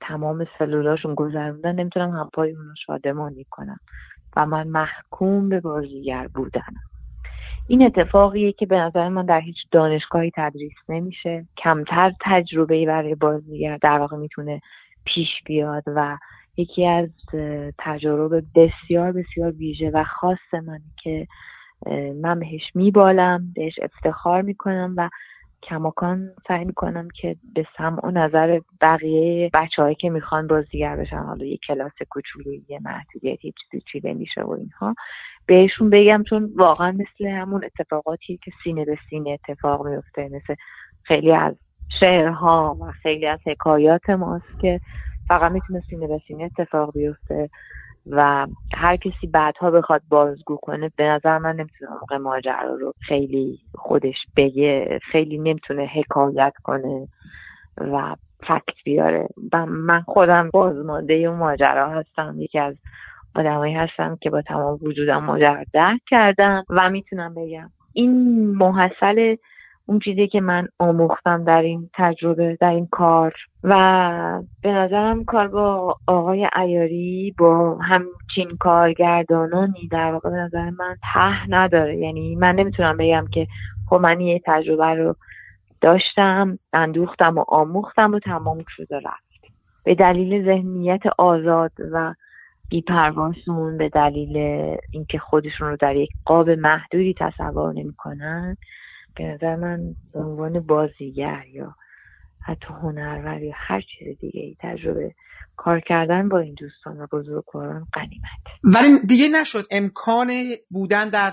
تمام سلولاشون گذروندن نمی‌تونم همپای اونو شادمانی کنم. و من محکوم به بازیگر بودنم. این اتفاقیه که به نظر من در هیچ دانشگاهی تدریس نمیشه. کمتر تجربه ای برای بازیگر در واقع می‌تونه پیش بیاد و یکی از تجارب بسیار بسیار ویژه و خاص من که من بهش میبالم بهش افتخار می‌کنم و کماکان سعی می‌کنم که به سمع و نظر بقیه بچههایی که می‌خوان بازیگر بشن حالا یه کلاس کوچولو یه محدودیت یه چیزی چیده میشه و اینها بهشون بگم چون واقعا مثل همون اتفاقاتی که سینه به سینه اتفاق میفته مثل خیلی از شعرها و خیلی از حکایات ماست که فقط می‌تونه سینه به سینه اتفاق بیفته. و هر کسی بعدها بخواد بازگو کنه به نظر من نمی‌تونه موقع ماجرا رو خیلی خودش بگه خیلی نمی‌تونه حکایت کنه و فکت بیاره. و من خودم بازمانده اون ماجرا هستم یکی از آدمایی هستم که با تمام وجودم ماجرا درک کردم و می‌تونم بگم. این محصل اون چیزی که من آموختم در این تجربه در این کار. و به نظرم کار با آقای ایاری با همچین کارگردانانی در واقع به نظر من ته نداره. یعنی من نمی‌تونم بگم که خب من یه تجربه رو داشتم اندوختم و آموختم و تمام شده رفت. به دلیل ذهنیت آزاد و بیپرواسون به دلیل اینکه خودشون رو در یک قاب محدودی تصور نمی‌کنن به نظر من به عنوان بازیگر یا حتی هنرور یا هر چیز دیگه ای تجربه کار کردن با این دوستان و بزرگواران قنیمت ولی دیگه نشد امکان بودن در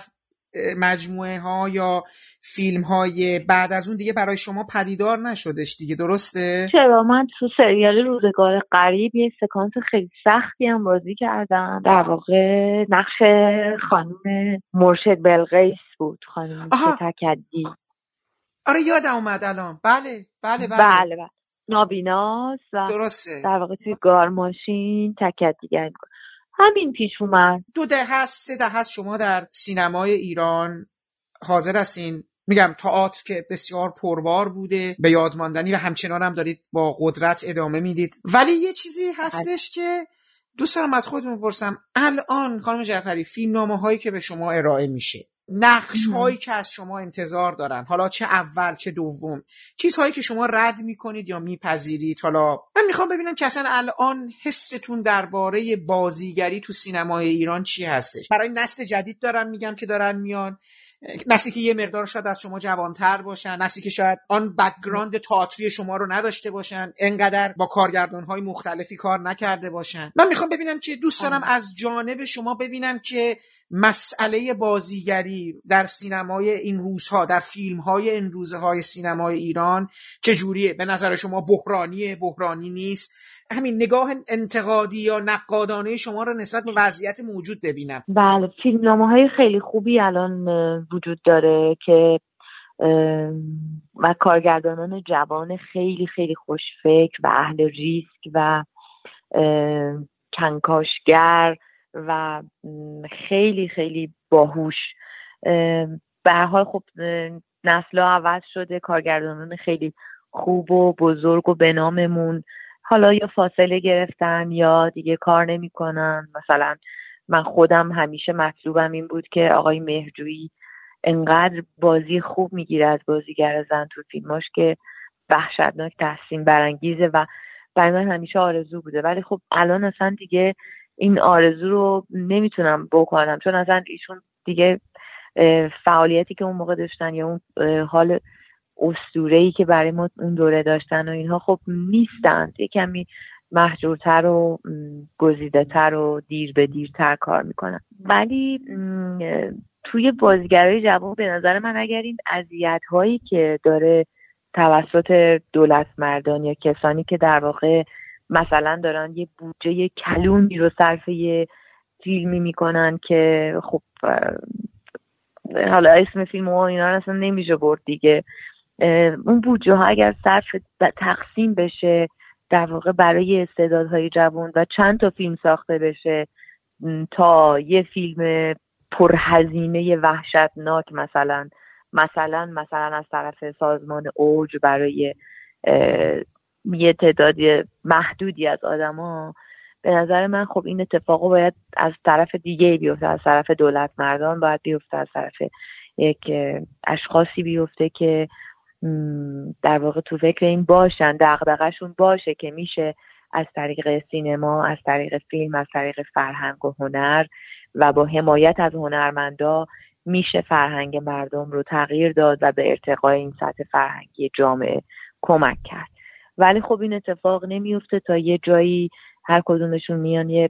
مجموعه ها یا فیلم های بعد از اون دیگه برای شما پدیدار نشدش دیگه درسته؟ چرا؟ من تو سریال روزگار قریب یه سکانس خیلی سختی هم بازی کردم. در واقع نقش خانم مرشد بلغیس بود خانم تکدی آره یادم اومد الان. بله بله بله. بله, بله. نابیناس و درسته. در واقع توی گار ماشین تکت دیگر همین پیش اومد. دو ده هست سه ده هست شما در سینمای ایران حاضر هستین. میگم تئاتر که بسیار پربار بوده به یادماندنی و همچنان هم دارید با قدرت ادامه می‌دید. ولی یه چیزی هستش که دوست از خودتون بپرسم. الان خانم جعفری فیلم نامه هایی که به شما ارائه میشه نقش هایی که از شما انتظار دارن. حالا چه اول چه دوم. چیزهایی که شما رد می‌کنید یا میپذیرید. حالا من می‌خوام ببینم که اصلا الان حستون درباره بازیگری تو سینمای ایران چی هستش. برای نسل جدید دارم میگم که دارن میان. نسلی که یه مقدار شاید از شما جوانتر باشن نسلی که شاید آن background تئاتری شما رو نداشته باشن انقدر با کارگردان های مختلفی کار نکرده باشن. من می‌خوام ببینم که دوست دارم از جانب شما ببینم که مسئله بازیگری در سینمای این روزها در فیلم های این روزه های سینمای ایران چجوریه؟ به نظر شما بحرانیه بحرانی نیست؟ همین نگاه انتقادی یا نقادانه شما رو نسبت به وضعیت موجود ببینم. بله فیلمنامه های خیلی خوبی الان وجود داره که و کارگردانان جوان خیلی خیلی خوشفکر و اهل ریسک و کنکاشگر و خیلی خیلی باهوش. به حال خب نسل عوض شده کارگردانان خیلی خوب و بزرگ و به ناممون. حالا یا فاصله گرفتن یا دیگه کار نمی‌کنن. مثلا من خودم همیشه مطلوبم این بود که آقای مهرجویی انقدر بازی خوب می‌گیره از بازیگر زن تو فیلماش که وحشتناک تحسین برانگیزه و برای من همیشه آرزو بوده. ولی خب الان اصلا دیگه این آرزو رو نمی‌تونم بکنم. چون اصلا ایشون دیگه فعالیتی که اون موقع داشتن یا اون حال اسطوره ای که برای ما اون دوره داشتن و اینها خب نیستند. یه کمی محجورتر و گزیده و دیر به دیرتر کار می‌کنن. ولی توی بازیگرای جوان به نظر من اگر این اذیت هایی که داره توسط دولت مردان یا کسانی که در واقع مثلا دارن یه بودجه کلونی رو صرف یه فیلمی می‌کنن که خب حالا اسم فیلم و اینا اصلا نمیشه برد دیگه. اون بودجه ها اگر صرف تقسیم بشه در واقع برای استعدادهای جوان و چند تا فیلم ساخته بشه تا یه فیلم پرهزینه وحشتناک مثلا مثلا مثلا از طرف سازمان اوج برای یه تعدادی محدودی از آدما به نظر من خب این اتفاق باید از طرف دیگه بیفته از طرف دولت مردان باید بیفته از طرف یک اشخاصی بیفته که در واقع تو فکر این باشن دغدغه‌شون باشه که میشه از طریق سینما از طریق فیلم از طریق فرهنگ و هنر و با حمایت از هنرمندا میشه فرهنگ مردم رو تغییر داد و به ارتقای این سطح فرهنگی جامعه کمک کرد. ولی خب این اتفاق نمیفته تا یه جایی هر کدومشون میان یه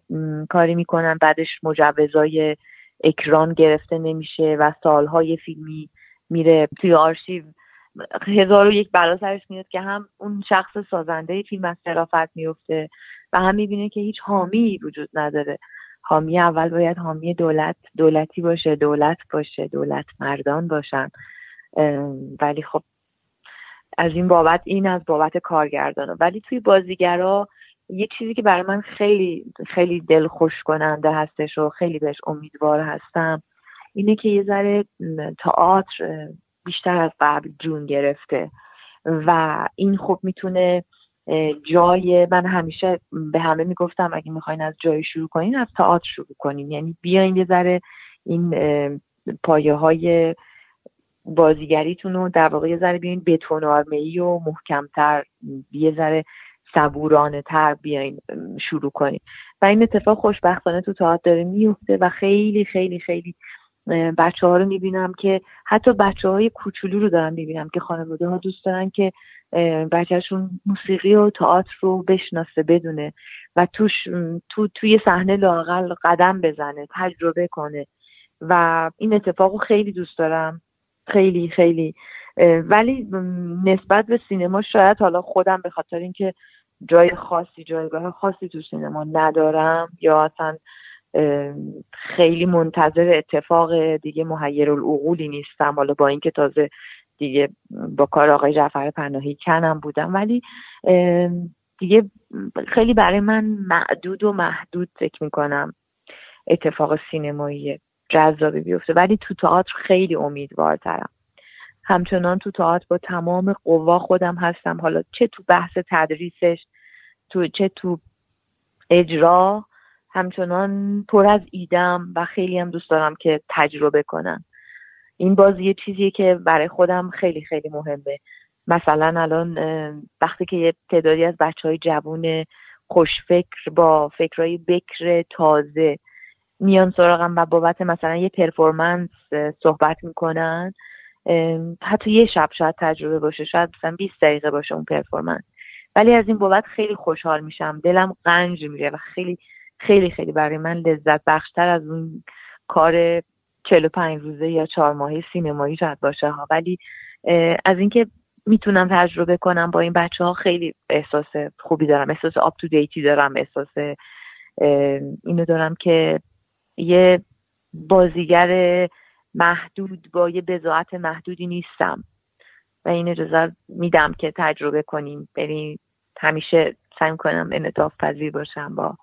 کاری می‌کنن بعدش مجوزای اکران گرفته نمیشه و سالهای فیلمی میره توی آرشیو هزار و یک بلا سرش میاد که هم اون شخص سازنده فیلم از شرافت میفته و هم می‌بینه که هیچ حامی وجود نداره. حامی اول باید حامی دولت دولتی باشه دولت باشه دولت مردان باشن. ولی خب از این بابت این از بابت کارگردان ولی توی بازیگرا یه چیزی که برای من خیلی خیلی دل خوش کننده هستش و خیلی بهش امیدوار هستم اینه که یه ذره تئاتر بیشتر از قبل جون گرفته. و این خب می‌تونه جای من همیشه به همه می‌گفتم اگه می‌خواین از جای شروع کنین از تئاتر شروع کنین. یعنی بیاین یه ذره این پایه های بازیگریتون رو در واقع یه ذره بیاین بتونارمه ای و محکمتر یه ذره صبورانه تر بیاین شروع کنین. و این اتفاق خوشبختانه تو تئاتر داره میفته و خیلی خیلی خیلی بچه ها رو می‌بینم که حتی بچه های کوچولو رو دارم می‌بینم که خانواده ها دوست دارن که بچهشون موسیقی و تئاتر رو بشناسه بدونه و توش تو توی صحنه لاقل قدم بزنه تجربه کنه و این اتفاق رو خیلی دوست دارم. خیلی خیلی. ولی نسبت به سینما شاید حالا خودم به خاطر اینکه جای خاصی جایگاه خاصی تو سینما ندارم یا اصلا خیلی منتظر اتفاق دیگه محیر العقولی نیستم. حالا با اینکه تازه دیگه با کار آقای جعفر پناهی کنم بودم. ولی دیگه خیلی برای من معدود و محدود فکر می‌کنم اتفاق سینمایی جذابی بیفته. ولی تو تئاتر خیلی امیدوارترم. همچنان تو تئاتر با تمام قوا خودم هستم. حالا چه تو بحث تدریسش تو چه تو اجرا همچنان پر از ایدم و خیلی هم دوست دارم که تجربه کنم. این بازی یه چیزیه که برای خودم خیلی خیلی مهمه. مثلا الان وقتی که یه تعدادی از بچه های جوون خوشفکر با فکرهای بکر تازه میان سراغم و بابت مثلا یه پرفورمنس صحبت می‌کنن حتی یه شب شاید تجربه باشه شاید مثلا 20 دقیقه باشه اون پرفورمنس ولی از این بابت خیلی خوشحال میشم. دلم قنج میره و خیلی خیلی خیلی برای من لذت بخشتر از اون کار 45 روزه یا چهار ماهه سینمایی شاید باشه ها. ولی از اینکه می‌تونم تجربه کنم با این بچه ها خیلی احساس خوبی دارم احساس آپ تو دیتی دارم احساس اینو دارم که یه بازیگر محدود با یه بزاعت محدودی نیستم. و این اجازه میدم که تجربه کنیم. بریم همیشه سعی کنم انعطاف پذیر باشم با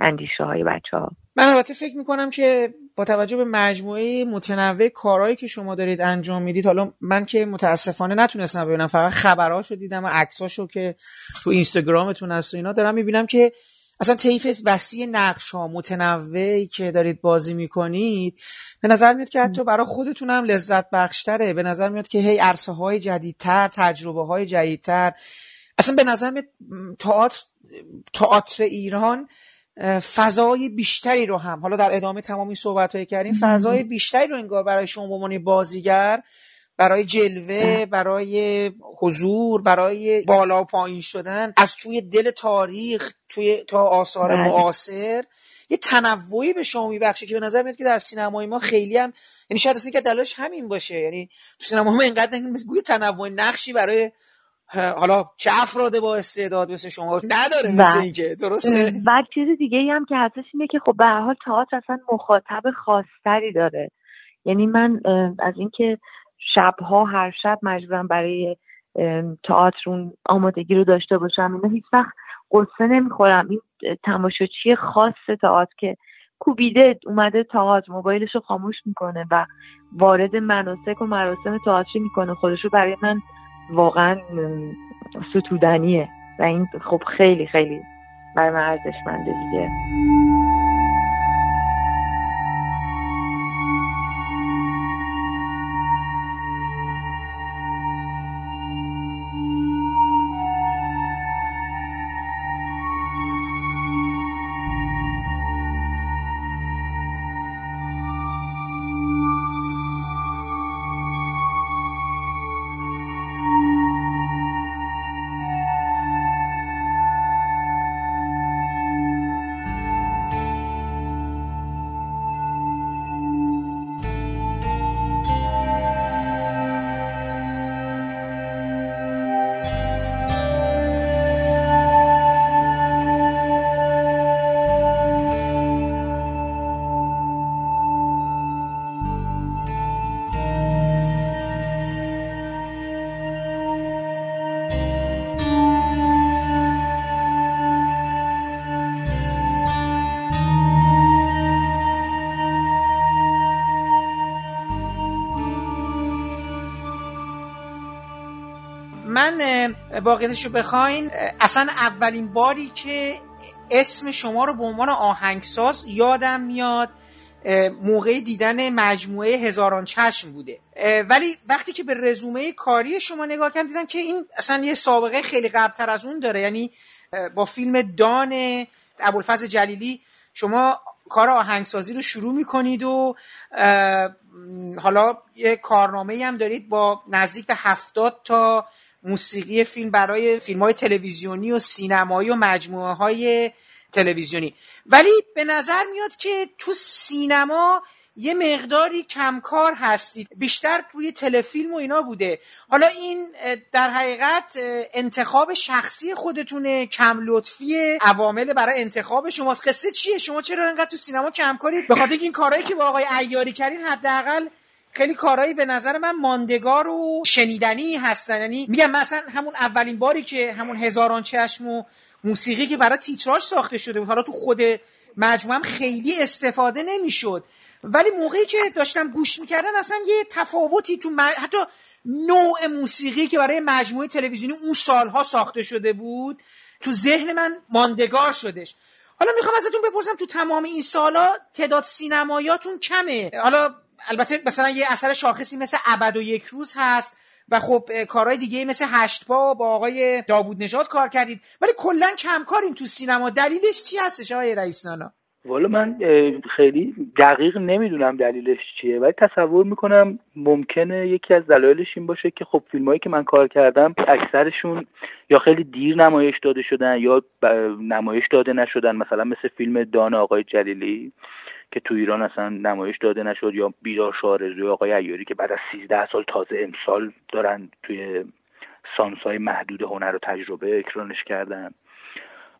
اندیشه های بچه ها من البته فکر می‌کنم که با توجه به مجموعه متنوع کارهایی که شما دارید انجام می‌دید حالا من که متاسفانه نتونستم ببینم فقط خبراشو دیدم و عکساشو که تو اینستاگرامتون هست و اینا دارم می‌بینم که اصلا طیف وسیع نقش ها متنوعی که دارید بازی می‌کنید به نظر میاد که حتی برای خودتون هم لذت بخشتره. به نظر میاد که هی عرصه های جدیدتر تجربه های جدیدتر. اصلا به نظر میاد تئاتر تئاتر ایران فضای بیشتری رو هم. حالا در ادامه تمام این صحبت های کردیم فضای بیشتری رو انگار برای شما به عنوان بازیگر برای جلوه برای حضور برای بالا و پایین شدن از توی دل تاریخ توی تا آثار بله. معاصر یه تنوعی به شما میبخشه که به نظر میاد که در سینمای ما خیلی هم یعنی شاید اصلا که دلایلش همین باشه. یعنی تو سینما ما اینقدر گوی تنوع نقشی برای حالا چه افراد با استعداد مثل شما نداره مثل. اینکه درسته و چیز دیگه ای هم که هستش اینه که خب به هر حال تئاتر اصلا مخاطب خاصتری داره یعنی من از اینکه شبها هر شب مجبورم برای تئاتر اون آمادگی رو داشته باشم اینا هیچ وقت قصه نمی‌خورم این تماشاچی خاص تئاتر که کوبیده اومده تئاتر موبایلش رو خاموش می‌کنه و وارد مناسک و مراسم تئاتری می‌کنه خودش رو برای من واقعا ستودنیه. و این خب خیلی خیلی برای من ارزشمنده دیگه. واقعیتش رو بخواین اصلا اولین باری که اسم شما رو به عنوان آهنگساز یادم میاد موقع دیدن مجموعه هزاران چشم بوده. ولی وقتی که به رزومه کاری شما نگاه کردم دیدم که این اصلا یه سابقه خیلی قبلتر از اون داره. یعنی با فیلم دان ابوالفضل جلیلی شما کار آهنگسازی رو شروع می‌کنید و حالا یه کارنامه هم دارید با نزدیک به هفتاد تا موسیقی فیلم برای فیلم های تلویزیونی و سینمایی و مجموعه های تلویزیونی. ولی به نظر میاد که تو سینما یه مقداری کمکار هستید بیشتر روی تلفیلم و اینا بوده. حالا این در حقیقت انتخاب شخصی خودتونه کم لطفی عوامل برای انتخاب شماست. قصه چیه؟ شما چرا انقدر تو سینما کمکارید؟ به خاطر این کارهایی که با آقای عیاری کردین حداقل خیلی کارهایی به نظر من ماندگار و شنیدنی هستن. یعنی میگم مثلا همون اولین باری که همون هزاران چشم و موسیقی که برای تیتراژ ساخته شده بود. حالا تو خود مجموعه هم خیلی استفاده نمی‌شد. ولی موقعی که داشتم گوش می‌کردن اصلا یه تفاوتی تو م- حتی نوع موسیقی که برای مجموعه تلویزیونی اون سالها ساخته شده بود تو ذهن من ماندگار شدش. حالا می‌خوام ازتون بپرسم تو تمام این سالا تعداد سینمایاتون کمه؟ حالا البته مثلا یه اثر شاخصی مثل ابد و یک روز هست و خب کارهای دیگه مثل هشت پا با آقای داوود نژاد کار کردید. ولی کلا کمکارین تو سینما. دلیلش چی هستش آقای رئیس نانا؟ والا من خیلی دقیق نمی‌دونم دلیلش چیه ولی تصور می‌کنم ممکنه یکی از دلایلش این باشه که خب فیلم که من کار کردم اکثرشون یا خیلی دیر نمایش داده شدن یا نمایش داده نشدن. مثلا مثل فیلم دان آقای جلیلی. که تو ایران اصلا نمایش داده نشد یا بیدار شارزوی آقای عیاری که بعد از 13 سال تازه امسال دارن توی سانسای محدود هنر و تجربه اکرانش کردن.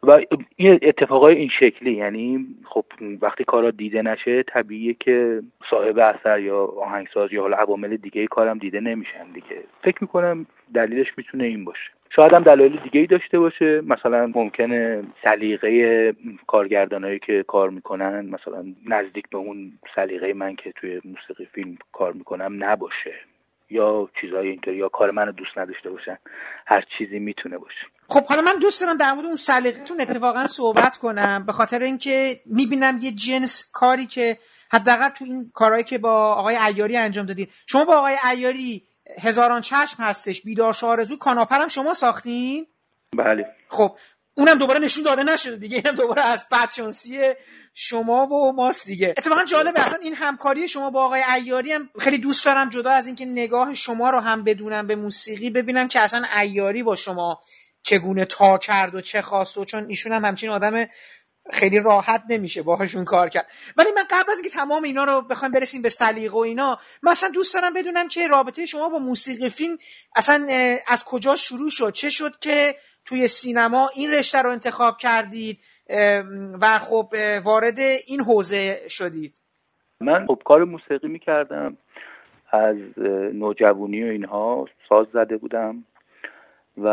و این اتفاقای این شکلی یعنی خب وقتی کارا دیده نشه طبیعیه که صاحب اثر یا آهنگساز یا حالا عوامل دیگه کارم دیده نمیشن دیگه. فکر می‌کنم دلیلش می‌تونه این باشه. شاید هم دلایل دیگه ای داشته باشه. مثلا ممکنه سلیقه کارگردانایی که کار می‌کنن مثلا نزدیک به اون سلیقه من که توی موسیقی فیلم کار می‌کنم نباشه. یا چیزهای اینطوری یا کار منو دوست نداشته باشن. هر چیزی می‌تونه باشه. خب حالا من دوست دارم در مورد اون سلیقتون اتفاقا صحبت کنم. به خاطر اینکه می‌بینم یه جنس کاری که حداقل تو این کارهایی که با آقای ایاری انجام دادید. شما با آقای ایاری هزاران چشم هستش. بیدار شارزو کاناپر هم شما ساختین؟ بله. خب اونم دوباره نشون داده نشده دیگه. اینم دوباره از بدشانسی شما و ماست دیگه. اتفاقا جالبه. اصلا این همکاری شما با آقای ایاری هم خیلی دوست دارم جدا از اینکه نگاه شما رو هم بدونم به موسیقی ببینم که اصلا ایاری با شما چگونه تا کرد و چه خواست و چون ایشون هم همچین آدم خیلی راحت نمیشه باهاشون کار کرد. ولی من قبل از اینکه تمام اینا رو بخوایم برسیم به سلیقه و اینا من اصلا دوست دارم بدونم که رابطه شما با موسیقی فیلم اصلا از کجا شروع شد؟ چه شد که توی سینما این رشته رو انتخاب کردید و خب وارد این حوزه شدید؟ من خب کار موسیقی می‌کردم. از نوجوانی و اینها ساز زده بودم و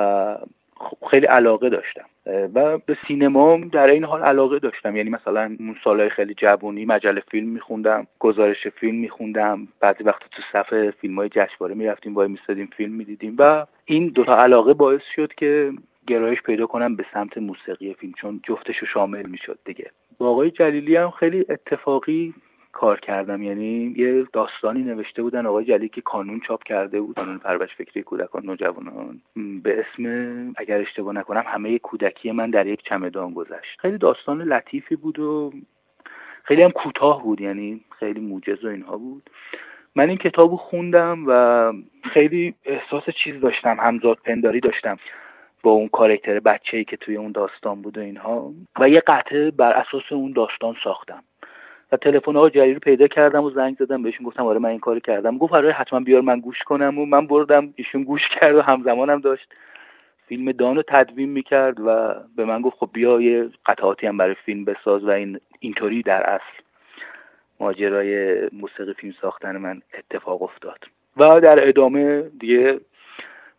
خیلی علاقه داشتم. و به سینما در این حال علاقه داشتم. یعنی مثلا اون سالهای خیلی جوانی مجله فیلم میخوندم گزارش فیلم میخوندم. بعضی وقت تو صفحه فیلم های جشنواره می‌رفتیم وای میستادیم فیلم می‌دیدیم. و این دوتا علاقه باعث شد که گرایش پیدا کنم به سمت موسیقی فیلم چون جفتش رو شامل می‌شد دیگه. با آقای جلیلی هم خیلی اتفاقی کار کردم. یعنی یه داستانی نوشته بودن. آقای جلی که کانون چاپ کرده بود. قانون پرورش فکری کودکان نوجوانان. به اسم اگر اشتباه نکنم همه کودکی من در یک چمدان گذشت. خیلی داستان لطیفی بود و خیلی هم کوتاه بود. یعنی خیلی موجز و اینها بود. من این کتاب خوندم و خیلی احساس چیز داشتم. همزاد پنداری داشتم با اون کارکتر بچه ای که توی اون داستان بود و اینها. و یه قطعه بر اساس اون داستان ساختم. و تلفن آقا جلیلی رو پیدا کردم و زنگ زدم بهشون گفتم آره من این کارو کردم. گفت آره حتما بیار من گوش کنم و من بردم ایشون گوش کرد و همزمانم داشت. فیلم دان رو تدوین می‌کرد و به من گفت خب بیا یه قطعاتی هم برای فیلم بساز و این اینطوری در اصل ماجرای موسیقی فیلم ساختن من اتفاق افتاد. و در ادامه دیگه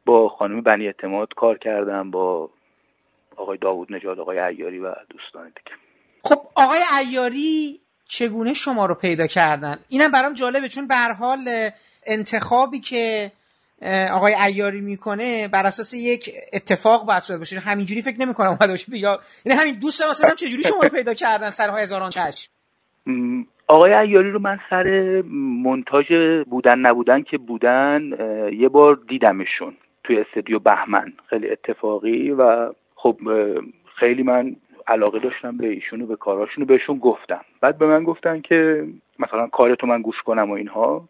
با خانم بنی اعتماد کار کردم با آقای داوود نجات آقای ایاری و دوستان دیگه. خب آقای ایاری چگونه شما رو پیدا کردن؟ اینم برام جالبه چون به حال انتخابی که آقای ایاری می‌کنه بر اساس یک اتفاق باید شده باشه. همینجوری فکر نمی‌کنم اومده باشه. یا یعنی همین دوست مثلا چجوری شما رو پیدا کردن سرهای هزاران چشم. آقای ایاری رو من سر منتاج بودن نبودن که بودن یه بار دیدمشون توی استودیو بهمن. خیلی اتفاقی و خب خیلی من علاقه داشتم به ایشونو به کاراشونو بهشون گفتم. بعد به من گفتن که مثلا کارتو من گوش کنم و اینها.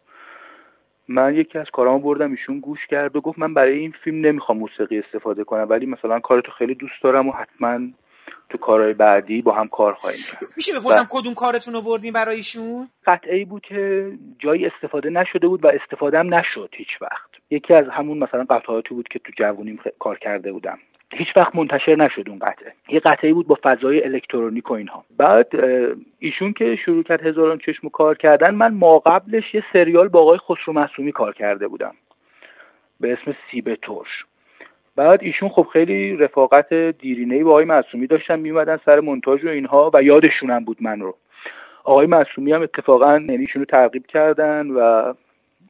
من یکی از کارامو بردم ایشون گوش کرد و گفت من برای این فیلم نمی‌خوام موسیقی استفاده کنم ولی مثلا کارتو خیلی دوست دارم و حتما تو کارهای بعدی با هم کار خواهیم کرد. میشه بپرسم کدوم کارتون رو بردین برای ایشون؟ قطعه بود که جایی استفاده نشده بود و استفاده هم نشد هیچ وقت. یکی از همون مثلا قطعاتی بود که تو جوونیم کار کرده بودم. هیچ وقت منتشر نشد اون قطعه. یه قطعه بود با فضای الکترونیک و اینها. بعد ایشون که شروع کرد هزاران چشم کار کردن من ما قبلش یه سریال با آقای خسرو معصومی کار کرده بودم. به اسم سیب ترش. بعد ایشون خب خیلی رفاقت دیرینه با آقای معصومی داشتن میومدن سر منتاج و اینها و یادشونم بود من رو. آقای معصومی هم اتفاقا یعنی ایشونو ترغیب کردن و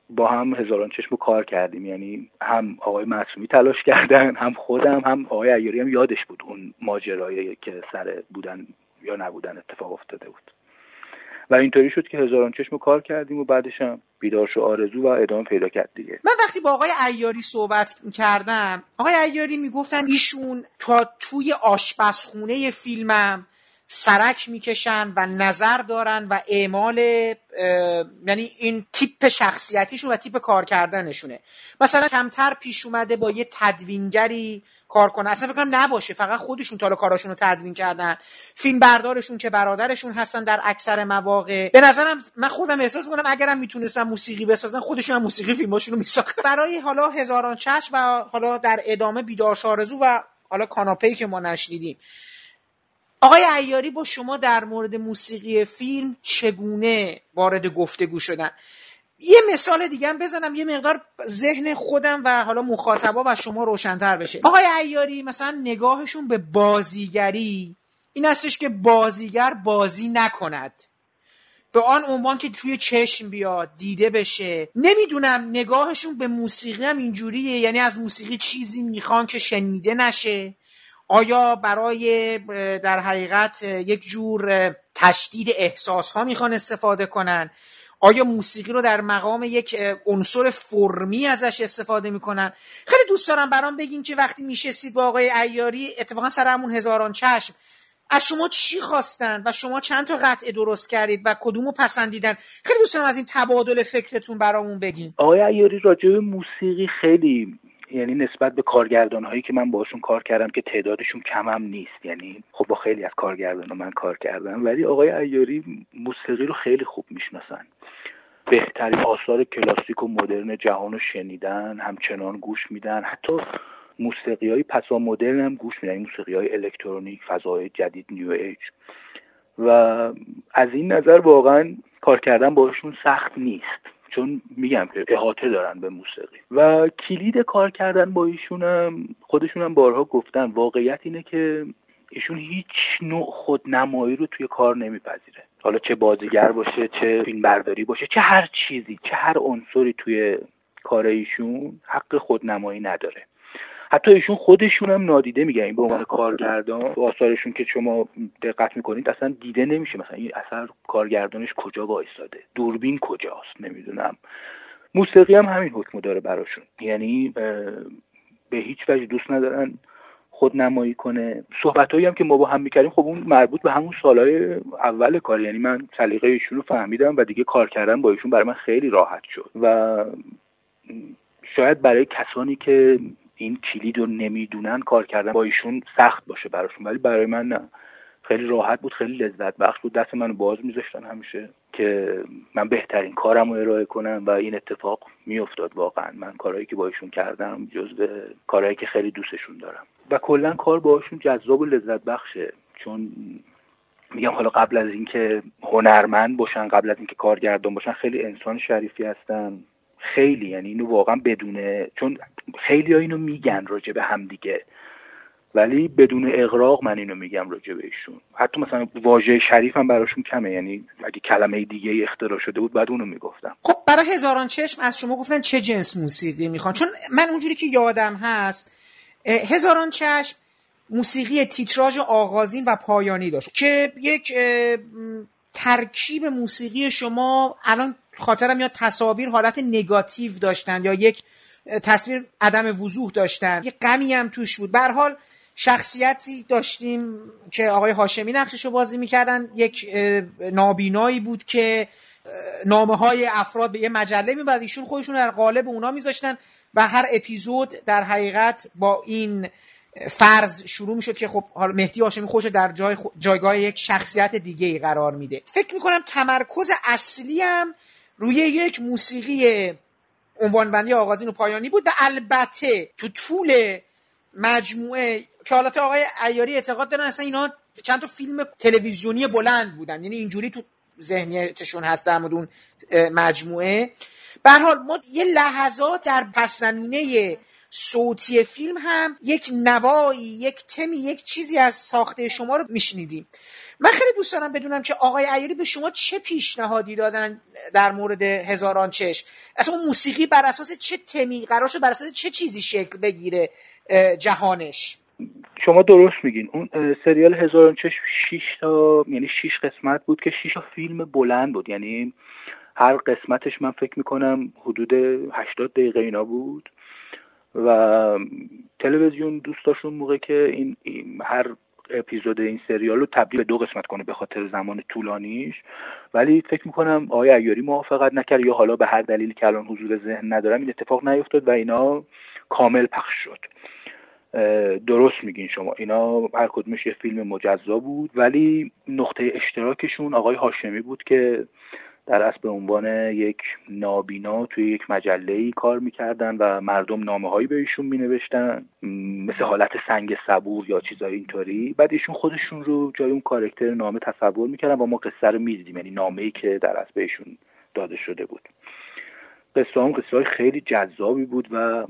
با هم هزاران چشم کار کردیم. یعنی هم آقای معصومی تلاش کردن هم خودم هم آقای ایاری هم یادش بود اون ماجرایی که سر بودن یا نبودن اتفاق افتاده بود. و اینطوری شد که هزاران چشم کار کردیم و بعدش هم بیدارش و آرزو و ادامه پیدا کرد دیگه. من وقتی با آقای ایاری صحبت کردم آقای ایاری می‌گفتن ایشون تا توی آشپزخونه فیلمم سرک می‌کشن و نظر دارن و اعمال یعنی این تیپ شخصیتیشون و تیپ کار کردنشونه مثلا کمتر پیش اومده با یه تدوینگری کار کنه. اصلا فکر نباشه فقط خودشون تالا کاراشون رو تدوین کردن. فیلم بردارشون که برادرشون هستن در اکثر مواقع. به نظرم من خودم احساس می‌کنم اگرم می‌تونستم موسیقی بسازن خودشون هم موسیقی فیلماشون رو میساخت برای حالا هزاران چشم و حالا در ادامه بیدار شارزو و حالا کاناپه‌ای که ما نشنیدیم. آقای ایاری با شما در مورد موسیقی فیلم چگونه وارد گفتگو شدن؟ یه مثال دیگه هم بزنم یه مقدار ذهن خودم و حالا مخاطبا و شما روشنتر بشه. آقای عیاری مثلا نگاهشون به بازیگری این هستش که بازیگر بازی نکند. به آن عنوان که توی چشم بیاد دیده بشه. نمی‌دونم نگاهشون به موسیقی هم اینجوریه یعنی از موسیقی چیزی می‌خوان که شنیده نشه. آیا برای در حقیقت یک جور تشدید احساس ها می‌خوان استفاده کنن؟ آیا موسیقی رو در مقام یک عنصر فرمی ازش استفاده می‌کنن؟ خیلی دوست دارم برام بگین که وقتی میشستید با آقای ایاری اتفاقا سر همون هزاران چشم. از شما چی خواستن؟ و شما چند تا قطعه درست کردید و کدومو پسندیدن؟ خیلی دوست دارم از این تبادل فکرتون برامون بگین. آقای ایاری راجع به موسیقی خیلی یعنی نسبت به کارگردان هایی که من باشون کار کردم که تعدادشون کمم نیست. یعنی خب با خیلی از کارگردان من کار کردم. ولی آقای ایاری موسیقی رو خیلی خوب می‌شناسن. بهترین آثار کلاسیک و مدرن جهان رو شنیدن همچنان گوش میدن. حتی موسیقی های پسا مدرن هم گوش میدن. موسیقی های الکترونیک فضای جدید نیو ایج. و از این نظر واقعا کار کردن باشون سخت نیست. چون میگم که احاطه دارن به موسیقی. و کلید کار کردن با ایشونم خودشونم بارها گفتن. واقعیت اینه که ایشون هیچ نوع خودنمایی رو توی کار نمیپذیره. حالا چه بازیگر باشه چه فیلم برداری باشه چه هر چیزی چه هر عنصری توی کار ایشون حق خودنمایی نداره. حتی ایشون خودشون هم نادیده میگن. این به عنوان کارگردان آثارشون که شما دقت می‌کنید اصلا دیده نمیشه. مثلا این اثر کارگردانش کجا وایساده دوربین کجاست؟ نمی‌دونم. موسیقی هم همین حکم داره براشون. یعنی به هیچ وجه دوست ندارن خود نمایی کنه. صحبت هم که ما با هم می‌کردیم خب اون مربوط به همون سالهای اول کار. یعنی من سلیقه ایشون رو فهمیدم و دیگه کار کردن با ایشون برای من خیلی راحت شد. و شاید برای کسانی که این کلید رو نمی‌دونن کار کردن با ایشون سخت باشه براشون ولی برای من نه. خیلی راحت بود خیلی لذت بخش بود. دست منو باز میذاشتن همیشه که من بهترین کارم رو ارائه کنم و این اتفاق میافتاد واقعا. من کارهایی که با ایشون کردم جزو کارهایی که خیلی دوستشون دارم. و کلا کار باشون جذاب و لذت بخشه. چون میگم حالا قبل از اینکه هنرمند باشن قبل از اینکه کارگردان باشن خیلی انسان شریفی هستن. خیلی یعنی اینو واقعا بدونه چون خیلی ها اینو میگن راجع به هم دیگه. ولی بدون اغراق من اینو میگم راجع بهشون حتی مثلا واژه شریف هم براشون کمه. یعنی اگه کلمه دیگه اختراع شده بود بعد اونو می‌گفتم. خب برای هزاران چشم از شما گفتن چه جنس موسیقی می‌خوان. چون من اونجوری که یادم هست هزاران چشم موسیقی تیتراژ آغازین و پایانی داشت که یک ترکیب موسیقی شما الان خاطرم یا تصاویر حالت نگاتیو داشتن یا یک تصویر عدم وضوح داشتن. یه غمی هم توش بود. به حال شخصیتی داشتیم که آقای هاشمی نقشش رو بازی می‌کردن. یک نابینایی بود که نامه های افراد به یه مجله می‌برد. ایشون خودشون در قالب اونا میذاشتن و هر اپیزود در حقیقت با این فرض شروع می‌شد که خب حالا مهدی هاشمی خوش در جای جایگاه یک شخصیت دیگه ای قرار میده. فکر می‌کنم تمرکز اصلی هم روی یک موسیقی عنوانبندی آغازین و پایانی بود و البته تو طول مجموعه که حالت آقای ایاری اعتقاد دارن اصلا اینا چند تا فیلم تلویزیونی بلند بودن. یعنی اینجوری تو ذهنیتشون هست در مورد مجموعه. به حال ما یه لحظات در پس زمینه صوتی فیلم هم یک نوایی یک تمی یک چیزی از ساخته شما رو میشنیدیم. من خیلی دوست دارم بدونم که آقای ایاری به شما چه پیشنهادی دادن در مورد هزاران چشم. اصلا اون موسیقی بر اساس چه تمی؟ قرار بر اساس چه چیزی شکل بگیره جهانش؟ شما درست میگین. اون سریال هزاران چشم شیش تا یعنی شیش قسمت بود که شیش تا فیلم بلند بود. یعنی هر قسمتش من فکر می‌کنم حدود هشتاد دقیقه اینا بود. و تلویزیون دوست داشت موقع که این, هر اپیزود این سریال رو تبدیل به دو قسمت کنه به خاطر زمان طولانیش. ولی فکر می‌کنم آقای ایاری موافقت نکرد یا حالا به هر دلیلی که الان حضور ذهن ندارم این اتفاق نیفتاد و اینا کامل پخش شد. درست میگین شما. اینا هر کدومش یه فیلم مجزا بود ولی نقطه اشتراکشون آقای هاشمی بود که در اصل به عنوان یک نابینا توی یک مجله ای کار می‌کردن و مردم نامه هایی به ایشون مینوشتن مثل حالت سنگ صبور یا چیزای اینطوری. بعد ایشون خودشون رو جای اون کارکتر نامه تصور می‌کردن و ما قصه رو می‌دیدیم یعنی نامه ای که در اصل بهشون داده شده بود. قصه قصه خیلی جذابی بود و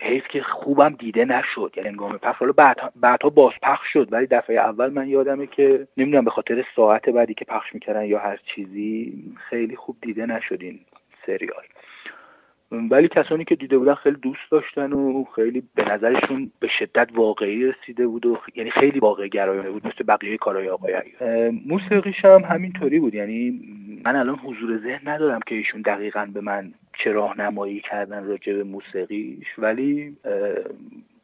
حیف که خوبم دیده نشد. یعنی انگام پخش حالا بعد بعدها باز پخش شد ولی دفعه اول من یادمه که نمی‌دونم به خاطر ساعت بعدی که پخش می‌کردن یا هر چیزی خیلی خوب دیده نشد این سریال. ولی کسانی که دیده بودن خیلی دوست داشتن و خیلی به نظرشون به شدت واقعی رسیده بود و یعنی خیلی واقع گرایانه بود مثل بقیه کارهای آقای موسیقیش هم همینطوری بود یعنی من الان حضور ذهن ندارم که ایشون دقیقا به من چه راهنمایی کردن راجع به موسیقیش ولی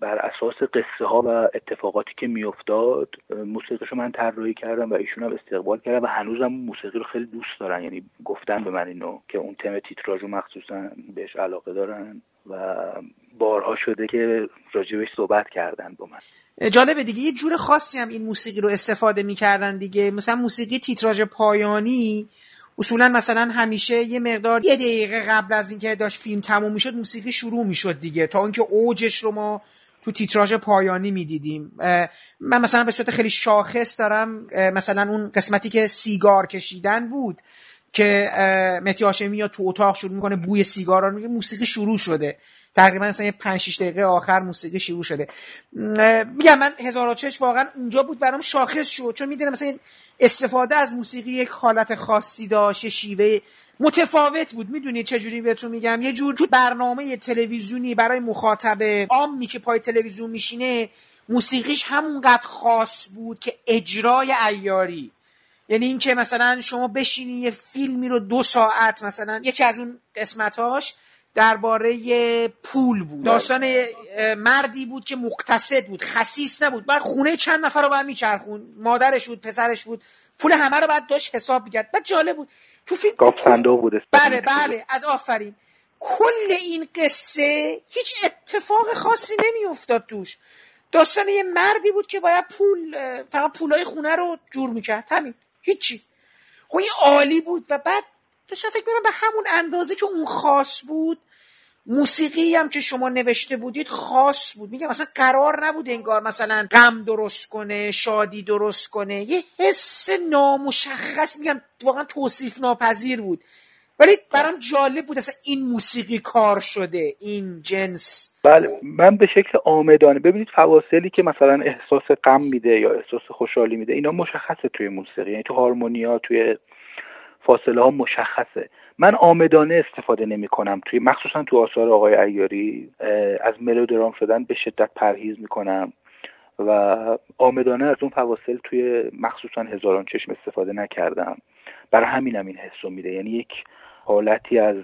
بر اساس قصه ها و اتفاقاتی که میافتاد موسیقیش من طراحی کردم و ایشون هم استقبال کردم و هنوزم موسیقی رو خیلی دوست دارن. یعنی گفتن به من اینو که اون تم تیتراژ رو مخصوصا بهش علاقه دارن و بارها شده که راجبش صحبت کردن با من. جالبه دیگه. یه جور خاصی هم این موسیقی رو استفاده می‌کردن دیگه. مثلا موسیقی تیتراژ پایانی اصولا مثلا همیشه یه مقدار یه دقیقه قبل از اینکه داشت فیلم تموم می‌شد موسیقی شروع می‌شد دیگه. تا اینکه اوجش رو ما تو تیتراژ پایانی می‌دیدیم. من مثلا به صورت خیلی شاخص دارم مثلا اون قسمتی که سیگار کشیدن بود که متی هاشمی تو اتاق شروع می‌کنه بوی سیگار رو میگه موسیقی شروع شده. تقریبا مثلا یه 5 6 دقیقه آخر موسیقی شروع شده. میگم من هزار چش واقعا اونجا بود برام شاخص شد چون می‌دونم مثلا استفاده از موسیقی یک حالت خاصی داشت شیوه متفاوت بود. می‌دونید چجوری بهتون میگم؟ یه جور تو برنامه تلویزیونی برای مخاطب عامی که پای تلویزیون میشینه موسیقیش همونقدر خاص بود که اجرای ایاری یعنی اینکه مثلا شما بشینی یه فیلمی رو دو ساعت مثلا یکی از اون قسمتاش درباره پول بود. داستان مردی بود که مقتصد بود خسیس نبود. بعد خونه چند نفر رو باید میچرخون مادرش بود پسرش بود. پول همه رو بعد داشت حساب می‌کرد. بعد جالب بود. تو فیلم صندوق بود بله بله از آفرین. کل این قصه هیچ اتفاق خاصی نمیافتاد توش. داستان یه مردی بود که باید پول فقط پولای خونه رو جور می‌کرد. همین. هیچی. خب این عالی بود و بعد داشتم فکر کنم به همون اندازه که اون خاص بود موسیقی هم که شما نوشته بودید خاص بود. میگم مثلا قرار نبود انگار مثلا غم درست کنه شادی درست کنه. یه حس نامشخص میگم واقعا توصیف ناپذیر بود. ولی برام جالب بود اصلا این موسیقی کار شده این جنس. بله من به شکل آمدانه. ببینید فواصلی که مثلا احساس غم میده یا احساس خوشحالی میده اینا مشخصه توی موسیقی. یعنی تو هارمونیا توی فاصله ها مشخصه. من آمدانه استفاده نمی کنم توی مخصوصا تو آثار آقای ایاری از ملودرام شدن به شدت پرهیز می کنم و آمدانه از اون فواصل توی مخصوصا هزاران چشم استفاده نکردم. برای همینم این حس میده. یعنی یک حالتی از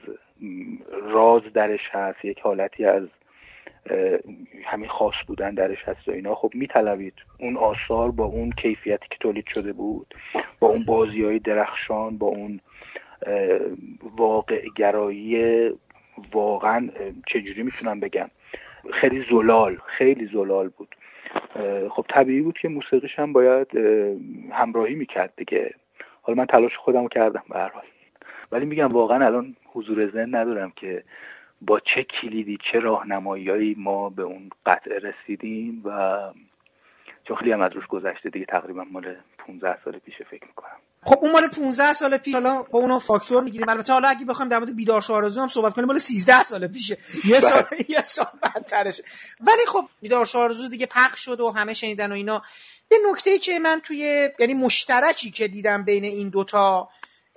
راز درش هست یک حالتی از همین خاص بودن درش هست و اینا. خب میطلبید اون آثار با اون کیفیتی که تولید شده بود با اون بازی های درخشان با اون واقع گرایی واقعا چجوری می‌تونم بگم؟ خیلی زلال خیلی زلال بود. خب طبیعی بود که موسیقیش هم باید همراهی می‌کرد دیگه. حالا من تلاش خودم کردم به ولی میگم واقعا الان حضور ذهن ندارم که با چه کلیدی چه راهنماییایی ما به اون قطعه رسیدیم و چون خیلی هم از روش گذشته دیگه تقریبا مال 15 سال پیش فکر می‌کنم. خب اون مال 15 سال پیش حالا با اونو فاکتور می‌گیریم. البته حالا اگه بخوایم در مورد بیدار آرزو هم صحبت کنیم مال 13 سال پیشه. یه سال بله. یه سال بعدترش. ولی خب بیدار آرزو دیگه پخش شد و همه شنیدن و اینا. یه نکته که من توی یعنی مشترکی که دیدم بین این دوتا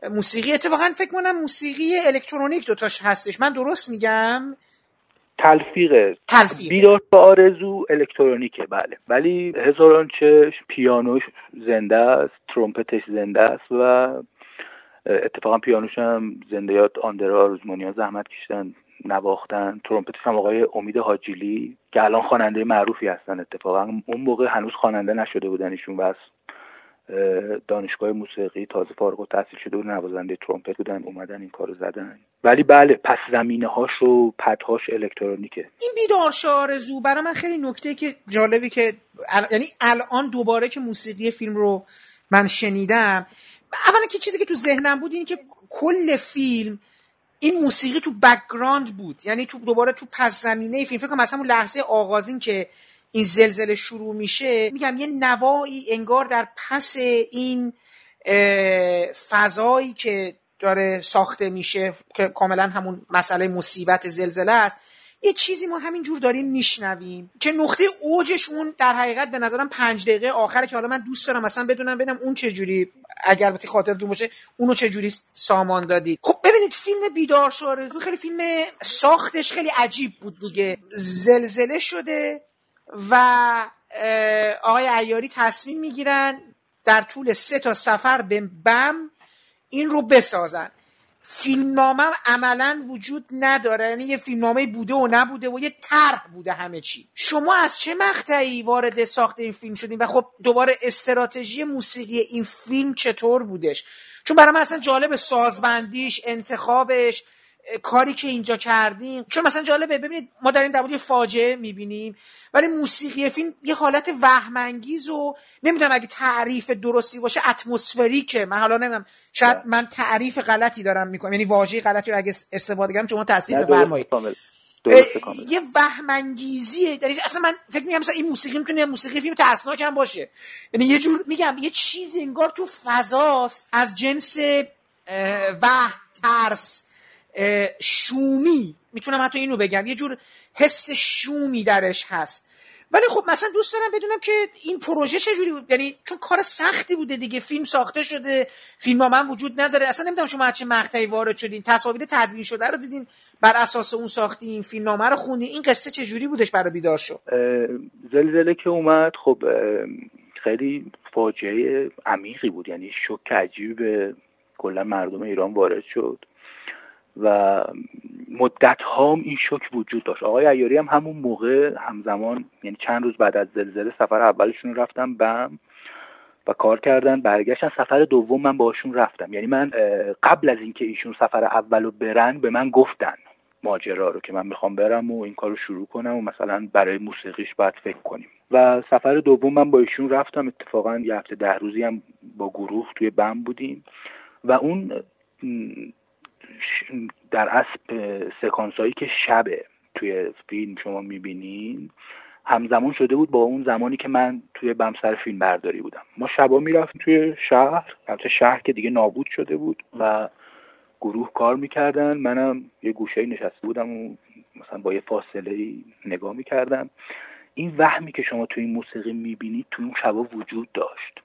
موسیقی. اتفاقا فکر کنم موسیقی الکترونیک دوتاش هستش. من درست میگم؟ تلفیقه. تلفیقه. بیدار به آرزو الکترونیکه. بله. ولی هزاران چشم پیانوش زنده است ترومپتش زنده است و اتفاقا پیانوش هم زنده یاد آندرا ها زحمت کشیدن نواختن. ترومپتش هم آقای امید حاجیلی که الان خواننده معروفی هستن اتفاقا. اون موقع هنوز خواننده نشده بودن ایشون بس دانشگاه موسیقی تازه فارغ و تحصیل شده بود نوازنده ترومپت بودن اومدن این کارو زدن. ولی بله پس زمینه هاش و پدهاش الکترونیکه. این بیدار شو آرزو برای من خیلی نکته که جالبی که یعنی الان دوباره که موسیقی فیلم رو من شنیدم اولا که چیزی که تو ذهنم بود اینه که کل فیلم این موسیقی تو background بود. یعنی تو دوباره تو پس زمینه فیلم. فکر کنم مثلا لحظه آغازین که این زلزله شروع میشه میگم یه نوایی انگار در پس این فضایی که داره ساخته میشه که کاملا همون مسئله مصیبت زلزله است. یه چیزی ما همینجور داریم میشنویم که نقطه اوجش اون در حقیقت به نظرم پنج دقیقه آخره که حالا من دوست دارم مثلا بدونم ببینم اون چه جوری اگر به خاطرتون باشه اونو چه جوری سامان دادید. خب ببینید فیلم بیدار شده خیلی فیلم ساختش خیلی عجیب بود دیگه. زلزله شده و آقای عیاری تصمیم می‌گیرن در طول سه تا سفر به بم این رو بسازن. فیلمنامه عملا وجود نداره. یعنی یه فیلمنامه بوده و نبوده و یه طرح بوده همه چی. شما از چه مقطعی وارد ساخت این فیلم شدین و خب دوباره استراتژی موسیقی این فیلم چطور بودش؟ چون برای من اصلا جالب سازبندیش انتخابش کاری که اینجا کردیم. چون مثلا جالبه ببینید ما داریم در یه فاجعه می‌بینیم ولی موسیقی فیلم یه حالت وهمانگیز و نمی‌دونم اگه تعریف درستی باشه اتمسفریکه. من حالا نمی‌دونم شاید من تعریف غلطی دارم می‌کنم. یعنی واژه غلطی رو اگه استفاده کنم شما تصحیح بفرمایید یه وهمانگیزیه یعنی اصلا من فکر میگم مثلا این موسیقی می‌تونه موسیقی فیلم ترسناک هم باشه. یعنی یه جور میگم یه چیزی انگار تو فضاست از جنس وهم ترس. شومی. می‌تونم حتی اینو بگم. یه جور حس شومی درش هست. ولی خب مثلا دوست دارم بدونم که این پروژه چجوری بود؟ یعنی چون کار سختی بوده دیگه. فیلم ساخته شده. فیلم ها من وجود نداره. اصلا نمی‌دونم شما چه مقطعی وارد شدین. تصاویر تدوین شده رو دیدین. بر اساس اون ساختین. فیلم نامه رو خوندین. این قصه چجوری بودش برای بیدار شد؟ زلزله که اومد خب خیلی فاجعه عمیقی بود. یعنی شوک عجیبی به کلا مردم ایران وارد شد. و مدت هام این شوک وجود داشت. آقای ایاری هم همون موقع همزمان یعنی چند روز بعد از زلزله سفر اولشون رفتم بم و کار کردن. برگشتن سفر دوم من باشون رفتم. یعنی من قبل از اینکه ایشون سفر اولو برن به من گفتن ماجرا رو که من می‌خوام برم و این کار رو شروع کنم و مثلا برای موسیقیش باید فکر کنیم. و سفر دوم من با ایشون رفتم. اتفاقا یه هفته ده روزی هم با گروه توی بم بودیم. و اون در اصل سکانس هایی که شبه توی فیلم شما می‌بینین همزمان شده بود با اون زمانی که من توی بمسر فیلم برداری بودم. ما شبا می‌رفتیم توی شهر البته شهر که دیگه نابود شده بود و گروه کار می‌کردن. منم یه گوشه نشسته بودم و مثلا با یه فاصله نگاه می‌کردم. این وهمی که شما توی این موسیقی می‌بینید توی اون شبا وجود داشت.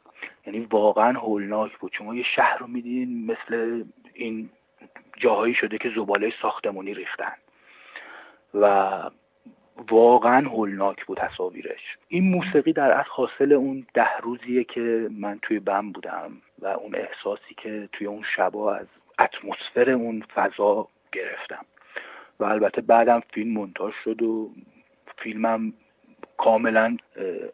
یعنی واقعا هولناک بود. شما یه شهر رو میدین مثل این جاهایی شده که زباله ساختمونی ریختن. و واقعا هولناک بود تصاویرش. این موسیقی در اصل حاصل اون ده روزیه که من توی بم بودم و اون احساسی که توی اون شبا از اتمسفر اون فضا گرفتم. و البته بعدم فیلم منتاج شد و فیلمم کاملا